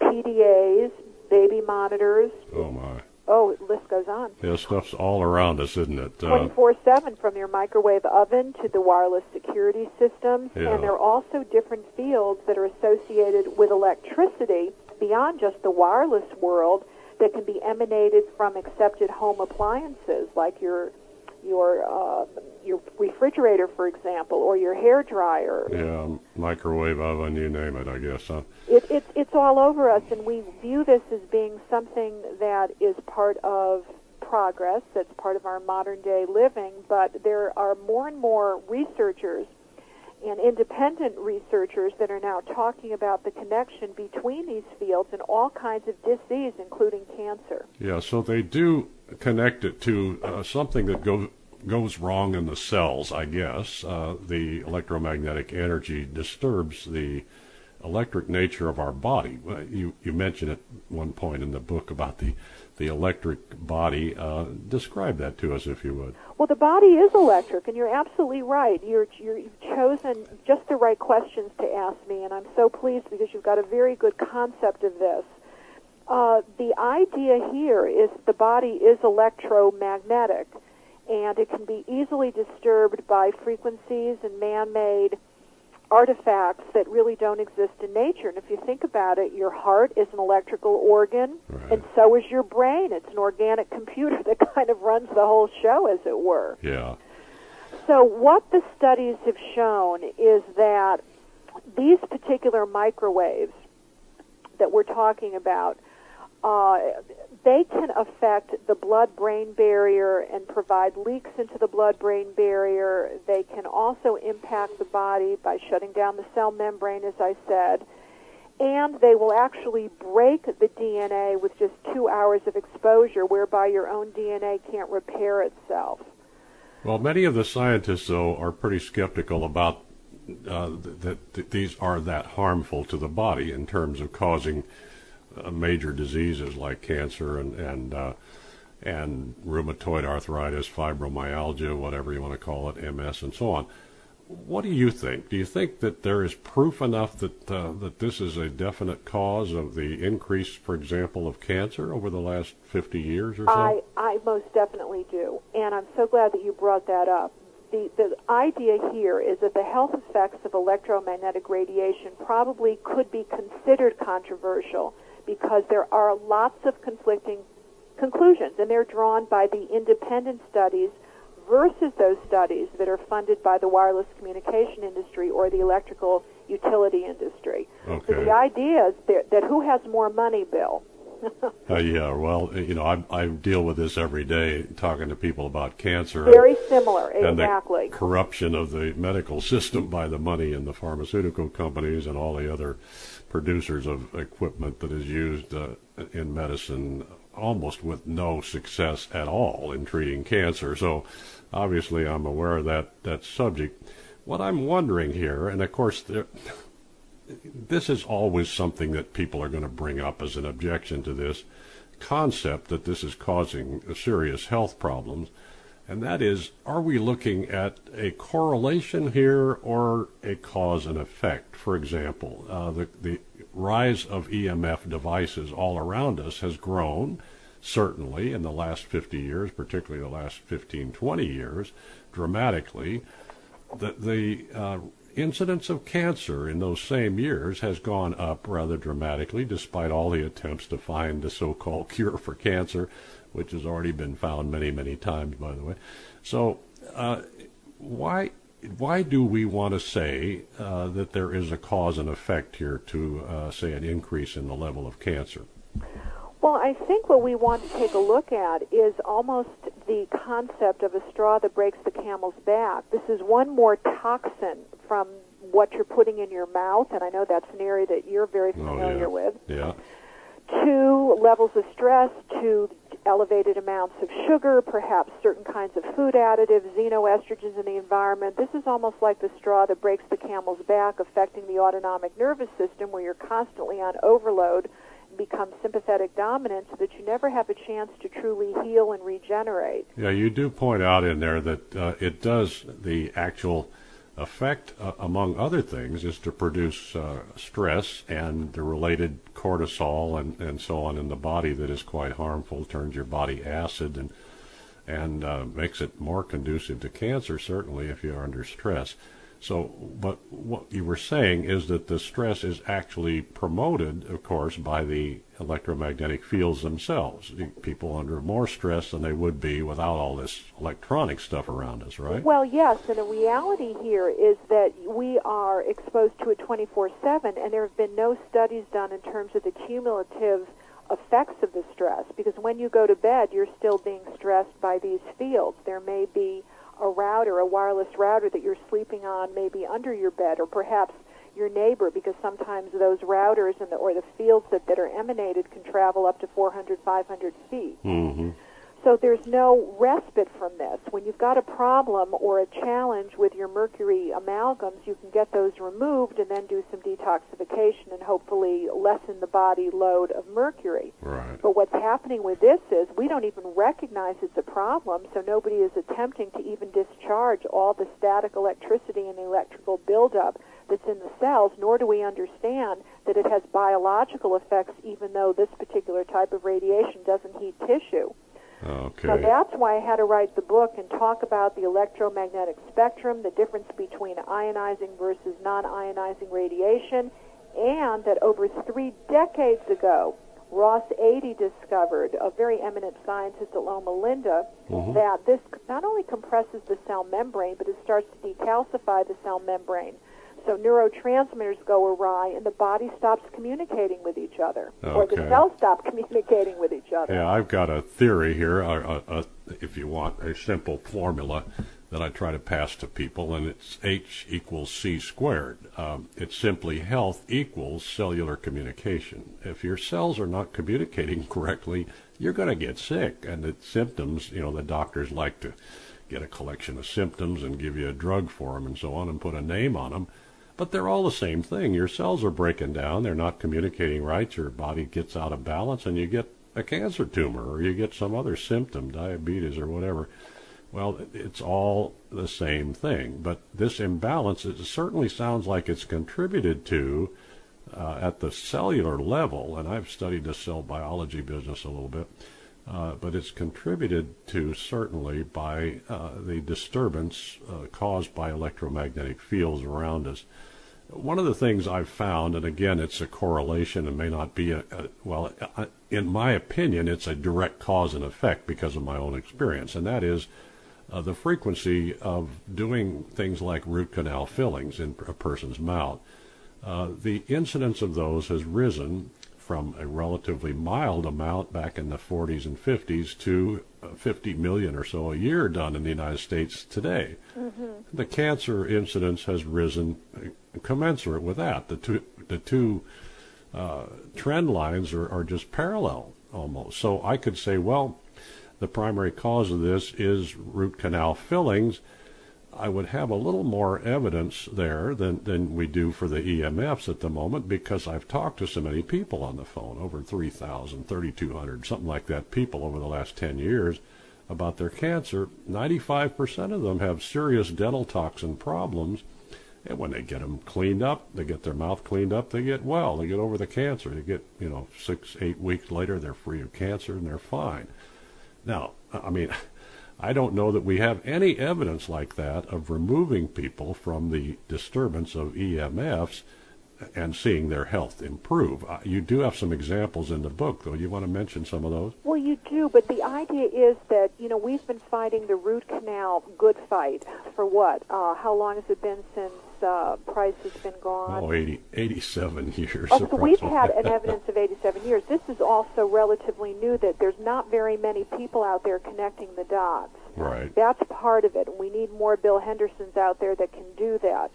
E: PDAs, baby monitors.
D: Oh my.
E: Oh, the list goes on.
D: Yeah, stuff's all around us, isn't it? Uh,
E: 24 7 from your microwave oven to the wireless security systems.
D: Yeah.
E: And there are also different fields that are associated with electricity beyond just the wireless world that can be emanated from accepted home appliances like your your uh, your refrigerator, for example, or your hair dryer.
D: yeah, microwave oven, you name it, I guess. Huh?
E: It, it's it's all over us, and we view this as being something that is part of progress. That's part of our modern day living. But there are more and more researchers and independent researchers that are now talking about the connection between these fields and all kinds of disease, including cancer.
D: Yeah, so they do connect it to uh, something that go, goes wrong in the cells, I guess. Uh, the electromagnetic energy disturbs the electric nature of our body. You, you mentioned at one point in the book about the, the electric body. Uh, describe that to us, if you would.
E: Well, the body is electric, and you're absolutely right. You're, you're, you've chosen just the right questions to ask me, and I'm so pleased because you've got a very good concept of this. Uh, the idea here is the body is electromagnetic, and it can be easily disturbed by frequencies and man-made artifacts that really don't exist in nature. And if you think about it, your heart is an electrical organ,
D: Right.
E: and so is your brain. It's an organic computer *laughs* that kind of runs the whole show, as it were.
D: Yeah.
E: So, what the studies have shown is that these particular microwaves that we're talking about, uh, they can affect the blood-brain barrier and provide leaks into the blood-brain barrier. They can also impact the body by shutting down the cell membrane, as I said. And they will actually break the DNA with just two hours of exposure, whereby your own DNA can't repair itself.
D: Well, many of the scientists, though, are pretty skeptical about uh, th- that th- these are that harmful to the body in terms of causing major diseases like cancer and and uh, and rheumatoid arthritis, fibromyalgia, whatever you want to call it, MS, and so on. What do you think? Do you think that there is proof enough that uh, that this is a definite cause of the increase, for example, of cancer over the last 50 years or so?
E: I, I most definitely do, and I'm so glad that you brought that up. The, the idea here is that the health effects of electromagnetic radiation probably could be considered controversial because there are lots of conflicting conclusions, and they're drawn by the independent studies versus those studies that are funded by the wireless communication industry or the electrical utility industry. So the idea is that, that who has more money, Bill? *laughs*
D: Uh, yeah, well, you know, I, I deal with this every day, talking to people about cancer.
E: Very similar,
D: and
E: exactly.
D: the corruption of the medical system by the money in the pharmaceutical companies and all the other producers of equipment that is used uh, in medicine almost with no success at all in treating cancer. So obviously I'm aware of that, that subject. What I'm wondering here, and of course there, this is always something that people are going to bring up as an objection to this concept that this is causing serious health problems. And that is, are we looking at a correlation here or a cause and effect? For example, uh, the, the rise of EMF devices all around us has grown, certainly in the last 50 years, particularly the last 15, 20 years, dramatically. The, the uh, incidence of cancer in those same years has gone up rather dramatically, despite all the attempts to find the so called *laughs* cure for cancer, which has already been found many, many times, by the way. So, uh, why, why do we want to say uh, that there is a cause and effect here to, uh, say, an increase in the level of cancer?
E: Well, I think what we want to take a look at is almost the concept of a straw that breaks the camel's back. This is one more toxin from what you're putting in your mouth, and I know that's an area that you're very familiar
D: oh, yeah.
E: with,
D: Yeah.
E: to levels of stress, to elevated amounts of sugar, perhaps certain kinds of food additives, xenoestrogens in the environment. This is almost like the straw that breaks the camel's back, affecting the autonomic nervous system, where you're constantly on overload become sympathetic dominant so that you never have a chance to truly heal and regenerate.
D: Yeah, you do point out in there that uh, it does the actual effect, uh, among other things, is to produce uh, stress and the related cortisol and, and so on in the body that is quite harmful, turns your body acid and and uh, makes it more conducive to cancer, certainly if you're under stress. So, but what you were saying is that the stress is actually promoted, of course, by the electromagnetic fields themselves. People under more stress than they would be without all this electronic stuff around us, right?
E: Well, yes, and the reality here is that we are exposed to it 24 7, and there have been no studies done in terms of the cumulative effects of the stress, because when you go to bed, you're still being stressed by these fields. There may be a router, a wireless router that you're sleeping on, maybe under your bed, or perhaps your neighbor, because sometimes those routers and the, or the fields that, that are emanated can travel up to 400, 500 feet.
D: hmm
E: So there's no respite from this. When you've got a problem or a challenge with your mercury amalgams, you can get those removed and then do some detoxification and hopefully lessen the body load of mercury.
D: Right.
E: But what's happening with this is we don't even recognize it's a problem, so nobody is attempting to even discharge all the static electricity and electrical buildup that's in the cells, nor do we understand that it has biological effects even though this particular type of radiation doesn't heat tissue.
D: Okay.
E: So that's why I had to write the book and talk about the electromagnetic spectrum, the difference between ionizing versus non-ionizing radiation, and that over three decades ago, Ross Adey discovered, a very eminent scientist at Loma Linda,
D: Mhm.
E: that this not only compresses the cell membrane, but it starts to decalcify the cell membrane. So neurotransmitters go awry, and the body stops communicating with each other, or the cells stop communicating with each other.
D: Yeah, I've got a theory here, a, a, a, if you want, a simple formula that I try to pass to people, and it's H equals C squared. Um, it's simply health equals cellular communication. If your cells are not communicating *laughs* correctly, you're going to get sick. And the symptoms, you know, the doctors like to get a collection of symptoms and give you a drug for them and so on and put a name on them. But they're all the same thing. Your cells are breaking down. They're not communicating right. Your body gets out of balance and you get a cancer tumor or you get some other symptom, diabetes or whatever. Well, it's all the same thing. But this imbalance, it certainly sounds like it's contributed to uh, at the cellular level, and I've studied the cell biology business a little bit, uh, but it's contributed to certainly by uh, the disturbance uh, caused by electromagnetic fields around us. One of the things I've found, and again, it's a correlation and may not be a, a well, I- in my opinion, it's a direct cause and effect because of my own experience, and that is uh, the frequency of doing things like root canal fillings in a person's mouth. Uh, the incidence of those has risen from a relatively mild amount back in the 40s and 50s to uh, 50 million or so a year done in the United States today. The cancer incidence has risen uh, commensurate with that. The two, the two uh, trend lines are, are just parallel almost. So I could say, well, the primary cause of this is root canal fillings. I would have a little more evidence there than, than we do for the EMFs at the moment because I've talked to so many people on the phone, over 3,000, 3,200, something like that, people over the last 10 years about their cancer. 95% of them have serious dental toxin problems. And when they get them cleaned up, they get their mouth cleaned up, they get well, they get over the cancer. They get, you know, six, eight weeks later, they're free of cancer and they're fine. Now, I mean, I don't know that we have any evidence like that of removing people from the disturbance of EMFs and seeing their health improve. Uh, You do have some examples in the book, though. You want to mention some of those?
E: Well, you do, but the idea is that you know we've been fighting the root canal good fight for what? Uh, how long has it been since uh, Price has been gone?
D: Oh, 80, 87 *laughs* years.
E: Oh, so we've had an *laughs* evidence of 87 years. This is also relatively new that there's not very many people out there connecting the dots.
D: Right.
E: That's part of it. We need more Bill Hendersons out there that can do that.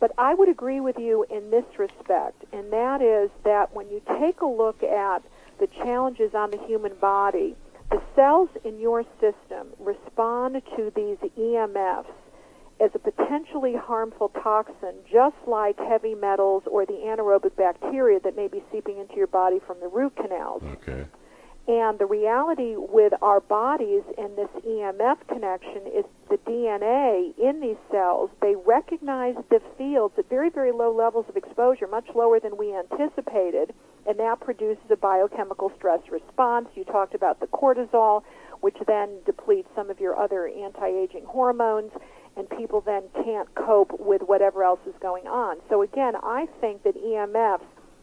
E: But I would agree with you in this respect, and that is that when you take a look at the challenges on the human body, the cells in your system respond to these EMFs as a potentially harmful toxin, just like heavy metals or the anaerobic bacteria that may be seeping into your body from the root canals.
D: Okay.
E: And the reality with our bodies and this EMF connection is the DNA in these cells, they recognize the fields at very, very low levels of exposure, much lower than we anticipated, and that produces a biochemical stress response. You talked about the cortisol, which then depletes some of your other anti-aging hormones, and people then can't cope with whatever else is going on. So again, I think that EMFs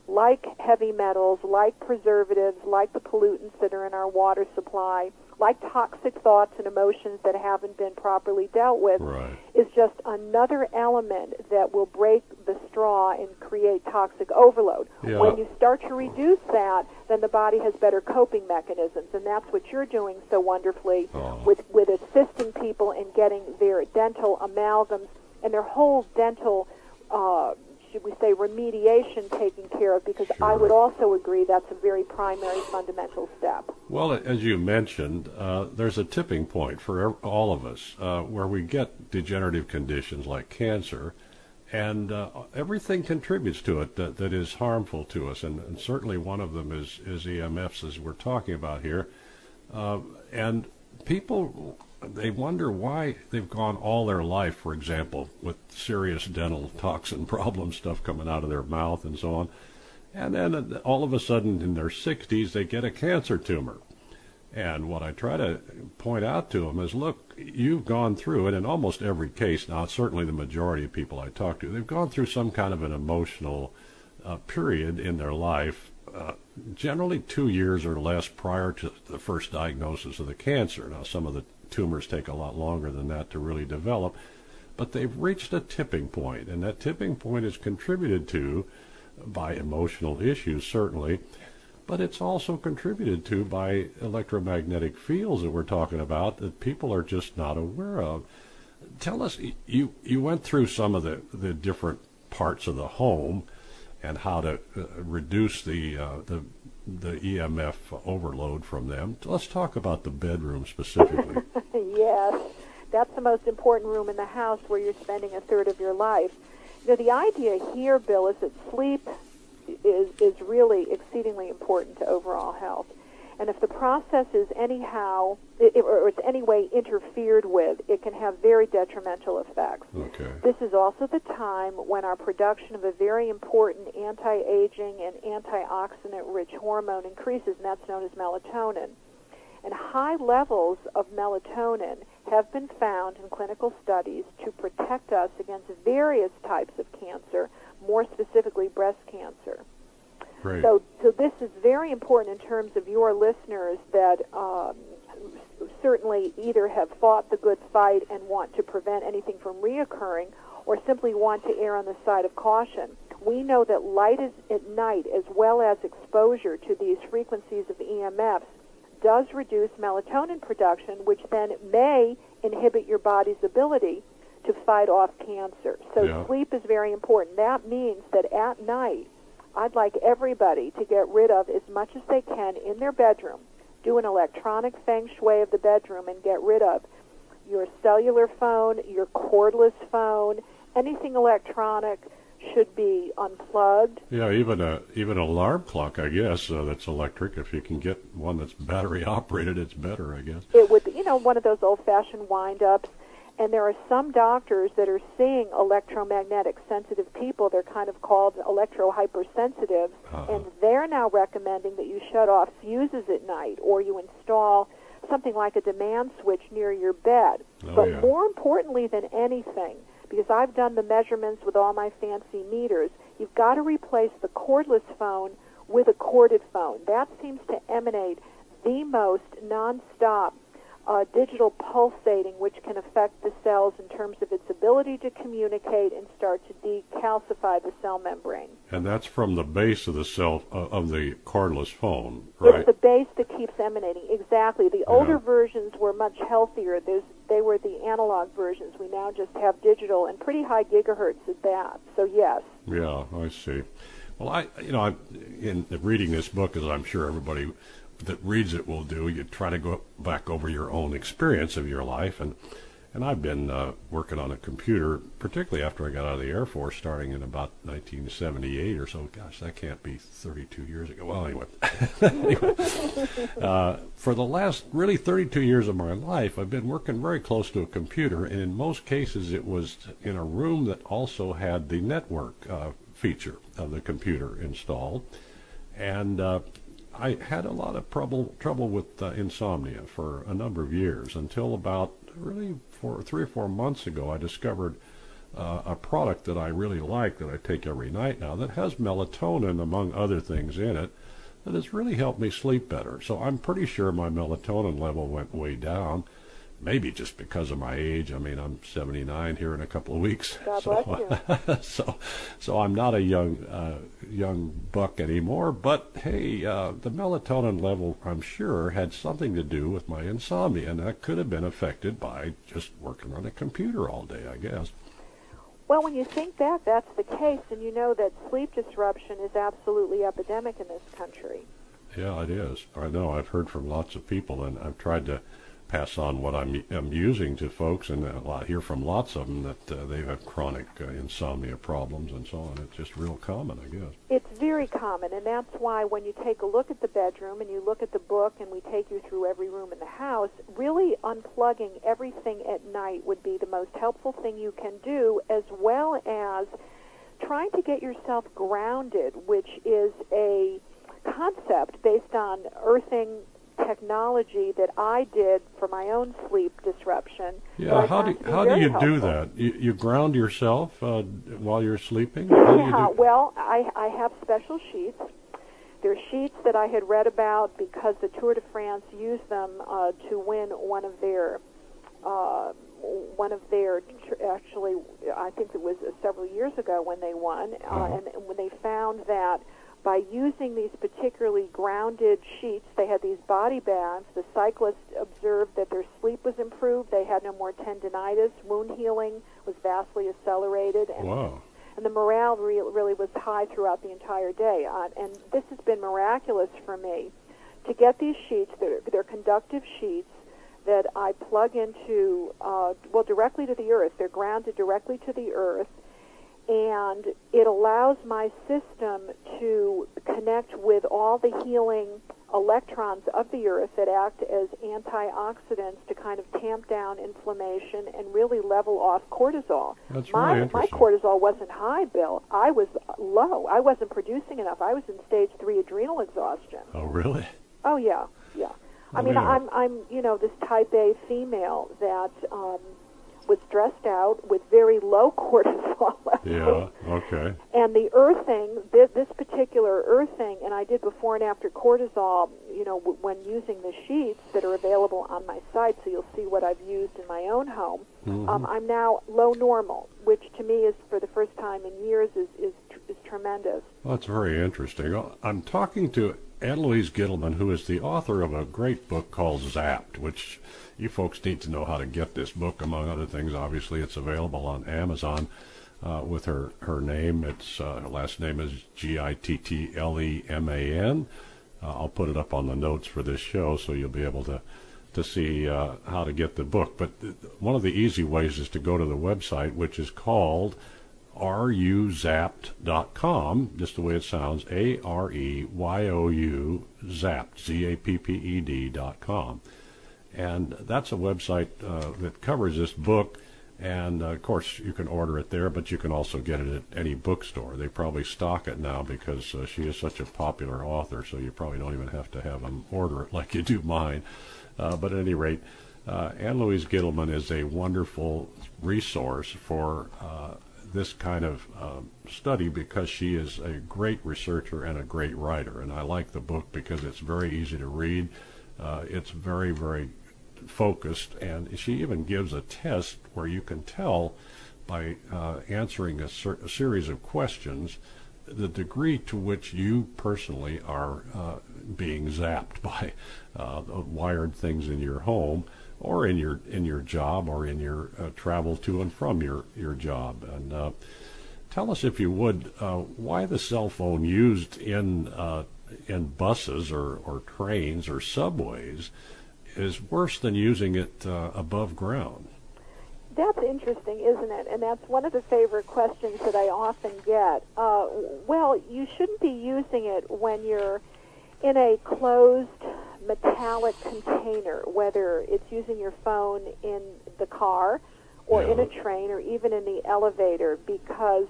E: like heavy metals, like preservatives, like the pollutants that are in our water supply, like toxic thoughts and emotions that haven't been properly dealt with,
D: Right.
E: is just another element that will break the straw and create toxic overload.
D: Yeah.
E: When you start to reduce that, then the body has better coping mechanisms, and that's what you're doing so wonderfully
D: Oh.
E: with, with assisting people in getting their dental amalgams and their whole dental uh, should we say, remediation taken care of because I would also agree that's a very primary fundamental step.
D: Well, as you mentioned, uh, there's a tipping point for all of us uh, where we get degenerative conditions like cancer, and uh, everything contributes to it that, that is harmful to us, and, and certainly one of them is, is EMFs, as we're talking about here. Uh, and people, they wonder why they've gone all their life, for example, with serious dental toxin *laughs* problem stuff coming out of their mouth and so on. And then all of a sudden in their 60s, they get a cancer tumor. And what I try to point out to them is, look, you've gone through it in almost every case. Now, certainly the majority of people I talk to, they've gone through some kind of an emotional uh, period in their life, uh, generally two years or less prior to the first diagnosis of the cancer. Now, some of the tumors take a lot longer than that to really develop, but they've reached a tipping point, and that tipping point is contributed to by emotional issues, certainly but it's also contributed to by electromagnetic fields that we're talking about that people are just not aware of. Tell us, you you went through some of the, the different parts of the home and how to uh, reduce the uh, the the EMF overload from them. Let's talk about the bedroom specifically. *laughs*
E: yes, that's the most important room in the house where you're spending a third of your life. You know, the idea here, Bill, is that sleep is is really exceedingly important to overall health. And if the process is anyhow, it, or it's any way interfered with, it can have very detrimental effects.
D: Okay.
E: This is also the time when our production of a very important anti-aging and antioxidant-rich hormone increases, and that's known as melatonin. And high levels of melatonin have been found in clinical studies to protect us against various types of cancer, more specifically breast cancer.
D: Great.
E: So, so this is very important in terms of your listeners that um, certainly either have fought the good fight and want to prevent anything from reoccurring, or simply want to err on the side of caution. We know that light is, at night, as well as exposure to these frequencies of EMFs, does reduce melatonin production, which then may inhibit your body's ability to fight off cancer. So
D: Yeah.
E: sleep is very important. That means that at night, I'd like everybody to get rid of as much as they can in their bedroom. Do an electronic feng shui of the bedroom and get rid of your cellular phone, your cordless phone, anything electronic should be unplugged.
D: Yeah, even a even an alarm clock, I guess, uh, that's electric. If you can get one that's battery *laughs* operated, it's better, I guess.
E: It would, be, you know, one of those old-fashioned wind-ups. And there are some doctors that are seeing electromagnetic sensitive people. They're kind of called electro hypersensitives,
D: Uh-huh.
E: and they're now recommending that you shut off fuses at night or you install something like a demand switch near your bed.
D: Oh,
E: but
D: yeah.
E: more importantly than anything, because I've done the measurements with all my fancy meters, you've got to replace the cordless phone with a corded phone. That seems to emanate the most nonstop uh, digital pulsating, which can affect the cells in terms of its ability to communicate and start to decalcify the cell membrane.
D: And that's from the base of the cell uh, of the cordless phone, right?
E: It's the base that keeps emanating. Exactly. The older
D: Yeah.
E: versions were much healthier. There's, they were the analog versions. We now just have digital and pretty high gigahertz at that. So yes.
D: Yeah, I see. Well, I, you know, I'm in reading this book, as I'm sure everybody that reads it will do, you try to go back over your own experience of your life, and and I've been uh, working on a computer, particularly after I got out of the Air Force, starting in about 1978 or so. Gosh, that can't be 32 years ago. Well, anyway, *laughs* anyway, uh, for the last really 32 years of my life, I've been working very close to a computer, and in most cases, it was in a room that also had the network uh, feature of the computer installed, and uh, I had a lot of trouble trouble with uh, insomnia for a number of years until about really for three or four months ago, I discovered uh, a product that I really like that I take every night now that has melatonin among other things in it that has really helped me sleep better. So I'm pretty sure my melatonin level went way down. Maybe just because of my age. I mean, I'm 79 here in a couple of weeks.
E: God *laughs*
D: so,
E: bless *laughs*
D: so, so I'm not a young uh, young buck anymore. But hey, uh, the melatonin level, I'm sure, had something to do with my insomnia, and that could have been affected by just working on a computer all day, I guess.
E: Well, when you think that that's the case, and you know that sleep disruption is absolutely epidemic in this country.
D: Yeah, it is. I know. I've heard from lots of people, and I've tried to pass on what I'm, I'm using to folks, and I hear from lots of them that uh, they have chronic uh, insomnia problems and so on. It's just real common, I guess.
E: It's very common, and that's why when you take a look at the bedroom and you look at the book and we take you through every room in the house, really unplugging everything at night would be the most helpful thing you can do, as well as trying to get yourself grounded, which is a concept based on earthing technology that I did for my own sleep disruption.
D: Yeah, how do how do you
E: helpful.
D: do that? You, you ground yourself uh, while you're sleeping? How you
E: Yeah,
D: do- *laughs*
E: well, I I have special sheets. They're sheets that I had read about because the Tour de France used them uh, to win one of their uh, one of their actually I think it was several years ago when they won, uh,
D: Uh-huh.
E: and when they found that by using these particularly grounded sheets, they had these body bands. The cyclists observed that their sleep was improved. They had no more tendinitis. Wound healing was vastly accelerated, and
D: Wow.
E: and the morale re- really was high throughout the entire day. Uh, and this has been miraculous for me to get these sheets. They're, they're conductive sheets that I plug into, uh, well, directly to the earth. They're grounded directly to the earth, and it allows my system to connect with all the healing electrons of the earth that act as antioxidants to kind of tamp down inflammation and really level off cortisol.
D: That's
E: my,
D: really
E: my cortisol wasn't high, Bill. I was low. I wasn't producing enough. I was in stage three adrenal exhaustion.
D: Oh, really?
E: Oh yeah, yeah. I mean. I'm I'm you know this type A female that um, was dressed out with very low *laughs* cortisol levels.
D: Yeah. Okay.
E: And the earthing, this, this particular earthing, and I did before and after cortisol, you know, w- when using the sheets that are available on my site, so you'll see what I've used in my own home.
D: Mm-hmm.
E: Um, I'm now low normal, which to me is, for the first time in years, is is, tr- is tremendous.
D: Well, that's very interesting. I'm talking to Ann Louise Gittleman, who is the author of a great book called Zapped, which you folks need to know how to get this book, among other things. Obviously, it's available on Amazon uh, with her, her name. Its uh, her last name is G I T T L E M A N. Uh, I'll put it up on the notes for this show so you'll be able to to see uh, how to get the book. But one of the easy ways is to go to the website, which is called areyouzapped.com, just the way it sounds, A R E Y O U zapped, Z A P P E D dot com. And that's a website uh, that covers this book. And uh, of course, you can order it there, but you can also get it at any bookstore. They probably stock it now because uh, she is such a popular author, so you probably don't even have to have them order it like you do mine. Uh, but at any rate, uh, Ann Louise Gittleman is a wonderful resource for uh, this kind of um, study because she is a great researcher and a great writer. And I like the book because it's very easy to read. Uh, it's very, very focused, and she even gives a test where you can tell by uh, answering a, cer- a series of questions the degree to which you personally are uh, being zapped *laughs* by uh, wired things in your home or in your in your job or in your uh, travel to and from your your job. And uh, tell us if you would uh, why the cell phone used in in buses or, or trains or subways is worse than using it uh, above ground
E: That's interesting, isn't it? And that's one of the favorite questions that I often get. Uh, well, you shouldn't be using it when you're in a closed metallic container, whether it's using your phone in the car or in a train or even in the elevator, because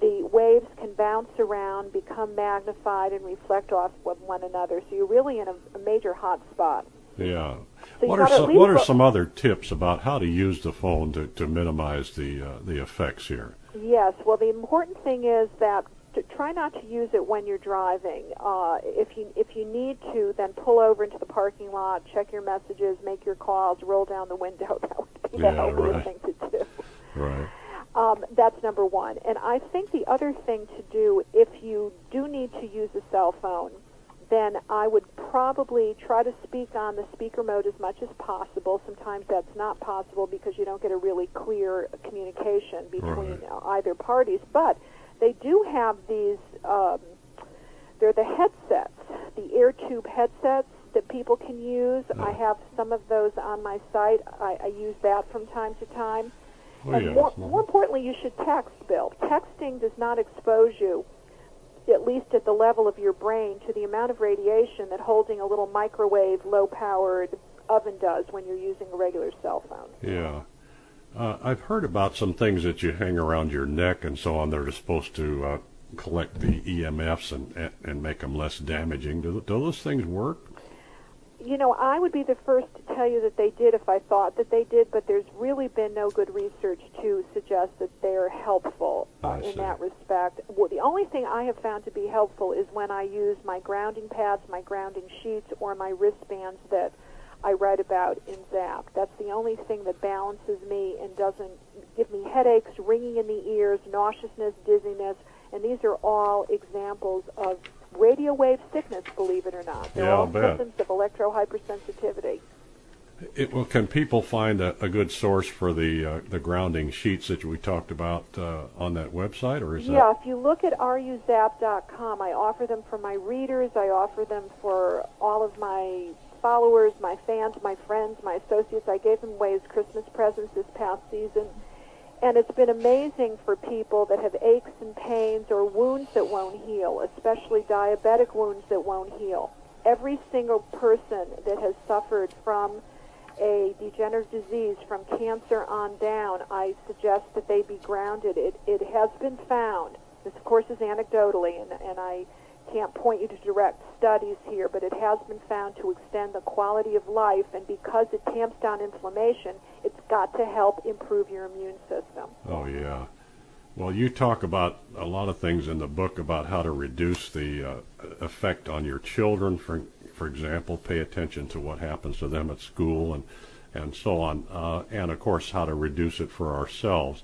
E: the waves can bounce around, become magnified, and reflect off of one another. So you're really in a, a major hot spot.
D: Yeah.
E: So
D: what are some What are some other tips about how to use the phone to, to minimize the uh, the effects here?
E: Yes. Well, the important thing is that to try not to use it when you're driving. Uh, if you if you need to, then pull over into the parking lot, check your messages, make your calls, roll down the window. *laughs* That would be the
D: Yeah,
E: healthiest
D: right.
E: thing to do.
D: Right.
E: Um, that's number one. And I think the other thing to do, if you do need to use a cell phone, then I would probably try to speak on the speaker mode as much as possible. Sometimes that's not possible because you don't get a really clear communication between
D: Right.
E: either parties. But they do have these, um, they're the headsets, the air tube headsets that people can use. I have some of those on my site. I, I use that from time to time.
D: Oh,
E: and
D: yes.
E: more, more importantly, you should text, Bill. Texting does not expose you, at least at the level of your brain, to the amount of radiation that holding a little microwave, low-powered oven does when you're using a regular cell phone.
D: Yeah. Uh, I've heard about some things that you hang around your neck and so on. They're supposed to uh, collect the EMFs and, and and make them less damaging. Do, do those things work?
E: You know, I would be the first to tell you that they did if I thought that they did, but there's really been no good research to suggest that they're helpful uh, in that respect. Well, the only thing I have found to be helpful is when I use my grounding pads, my grounding sheets, or my wristbands that I write about in ZAP. That's the only thing that balances me and doesn't give me headaches, ringing in the ears, nauseousness, dizziness, and these are all examples of radio wave sickness, believe it or not. They're
D: yeah,
E: all
D: bet.
E: symptoms of electrohypersensitivity.
D: It, well, can people find a, a good source for the uh, the grounding sheets that we talked about uh, on that website, or is
E: yeah,
D: that?
E: if you look at areyouzapped.com, I offer them for my readers. I offer them for all of my followers, my fans, my friends, my associates. I gave them away as Christmas presents this past season. And it's been amazing for people that have aches and pains or wounds that won't heal, especially diabetic wounds that won't heal. Every single person that has suffered from a degenerative disease, from cancer on down, I suggest that they be grounded. It, it has been found. This, of course, is anecdotally, and, and I can't point you to direct studies here, but it has been found to extend the quality of life, and because it tamps down inflammation, it's got to help improve your immune system.
D: Oh yeah. Well, you talk about a lot of things in the book about how to reduce the uh, effect on your children. For for example, pay attention to what happens to them at school and and so on, uh, and of course how to reduce it for ourselves.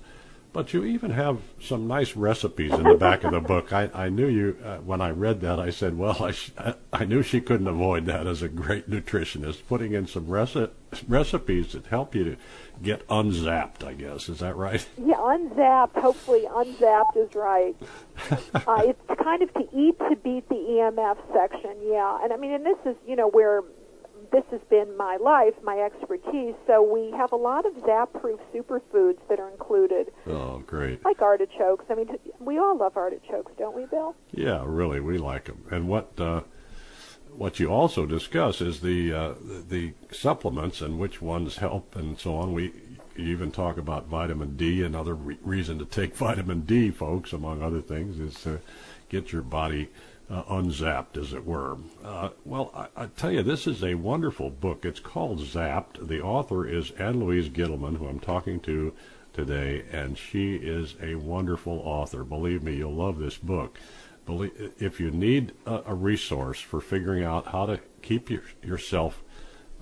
D: But you even have some nice recipes in the back of the book. I, I knew you uh, when I read that. I said, "Well, I, sh- I knew she couldn't avoid that as a great nutritionist, putting in some reci- recipes that help you to get unzapped." I guess is that right?
E: Yeah, unzapped. Hopefully, unzapped is right. *laughs* uh, it's kind of to eat to beat the EMF section. Yeah, and I mean, and this is you know where this has been my life, my expertise. So we have a lot of zap-proof superfoods that are included.
D: Oh, great!
E: Like artichokes. I mean, we all love artichokes, don't we, Bill?
D: Yeah, really, we like them. And what uh, what you also discuss is the uh, the supplements and which ones help and so on. We even talk about vitamin D. Another re- reason to take *laughs* vitamin D, folks, among other things, is to get your body uh, unzapped, as it were. Uh, well, I, I, tell you, this is a wonderful book. It's called Zapped. The author is Ann Louise Gittleman, who I'm talking to today, and she is a wonderful author. Believe me, you'll love this book. Believe, if you need a, a resource for figuring out how to keep your, yourself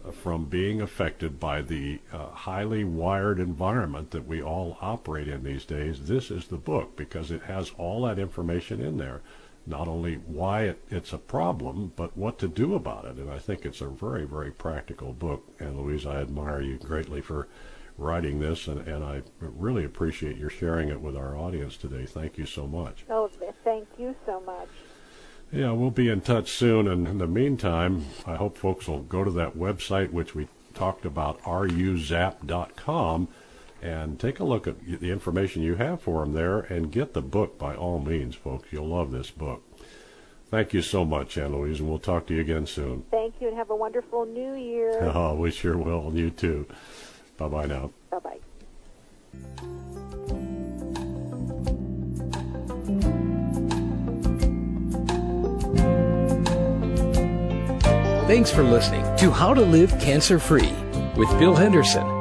D: uh, from being affected by the uh, highly wired environment that we all operate in these days, this is the book because it has all that information in there not only why it, it's a problem, but what to do about it. And I think it's a very, very practical book. Ann Louise, I admire you greatly for writing this, and, and I really appreciate your sharing it with our audience today. Thank you so much.
E: Oh, thank you so much.
D: Yeah, we'll be in touch soon. And in the meantime, I hope folks will go to that website, which we talked about, areyouzapped.com and take a look at the information you have for them there and get the book by all means, folks. You'll love this book. Thank you so much, Ann Louise, and we'll talk to you again soon.
E: Thank you, and have a wonderful new year. *laughs*
D: Oh, we sure will. And you too. Bye bye now.
E: Bye bye.
A: Thanks for listening to How to Live Cancer Free with Bill Henderson.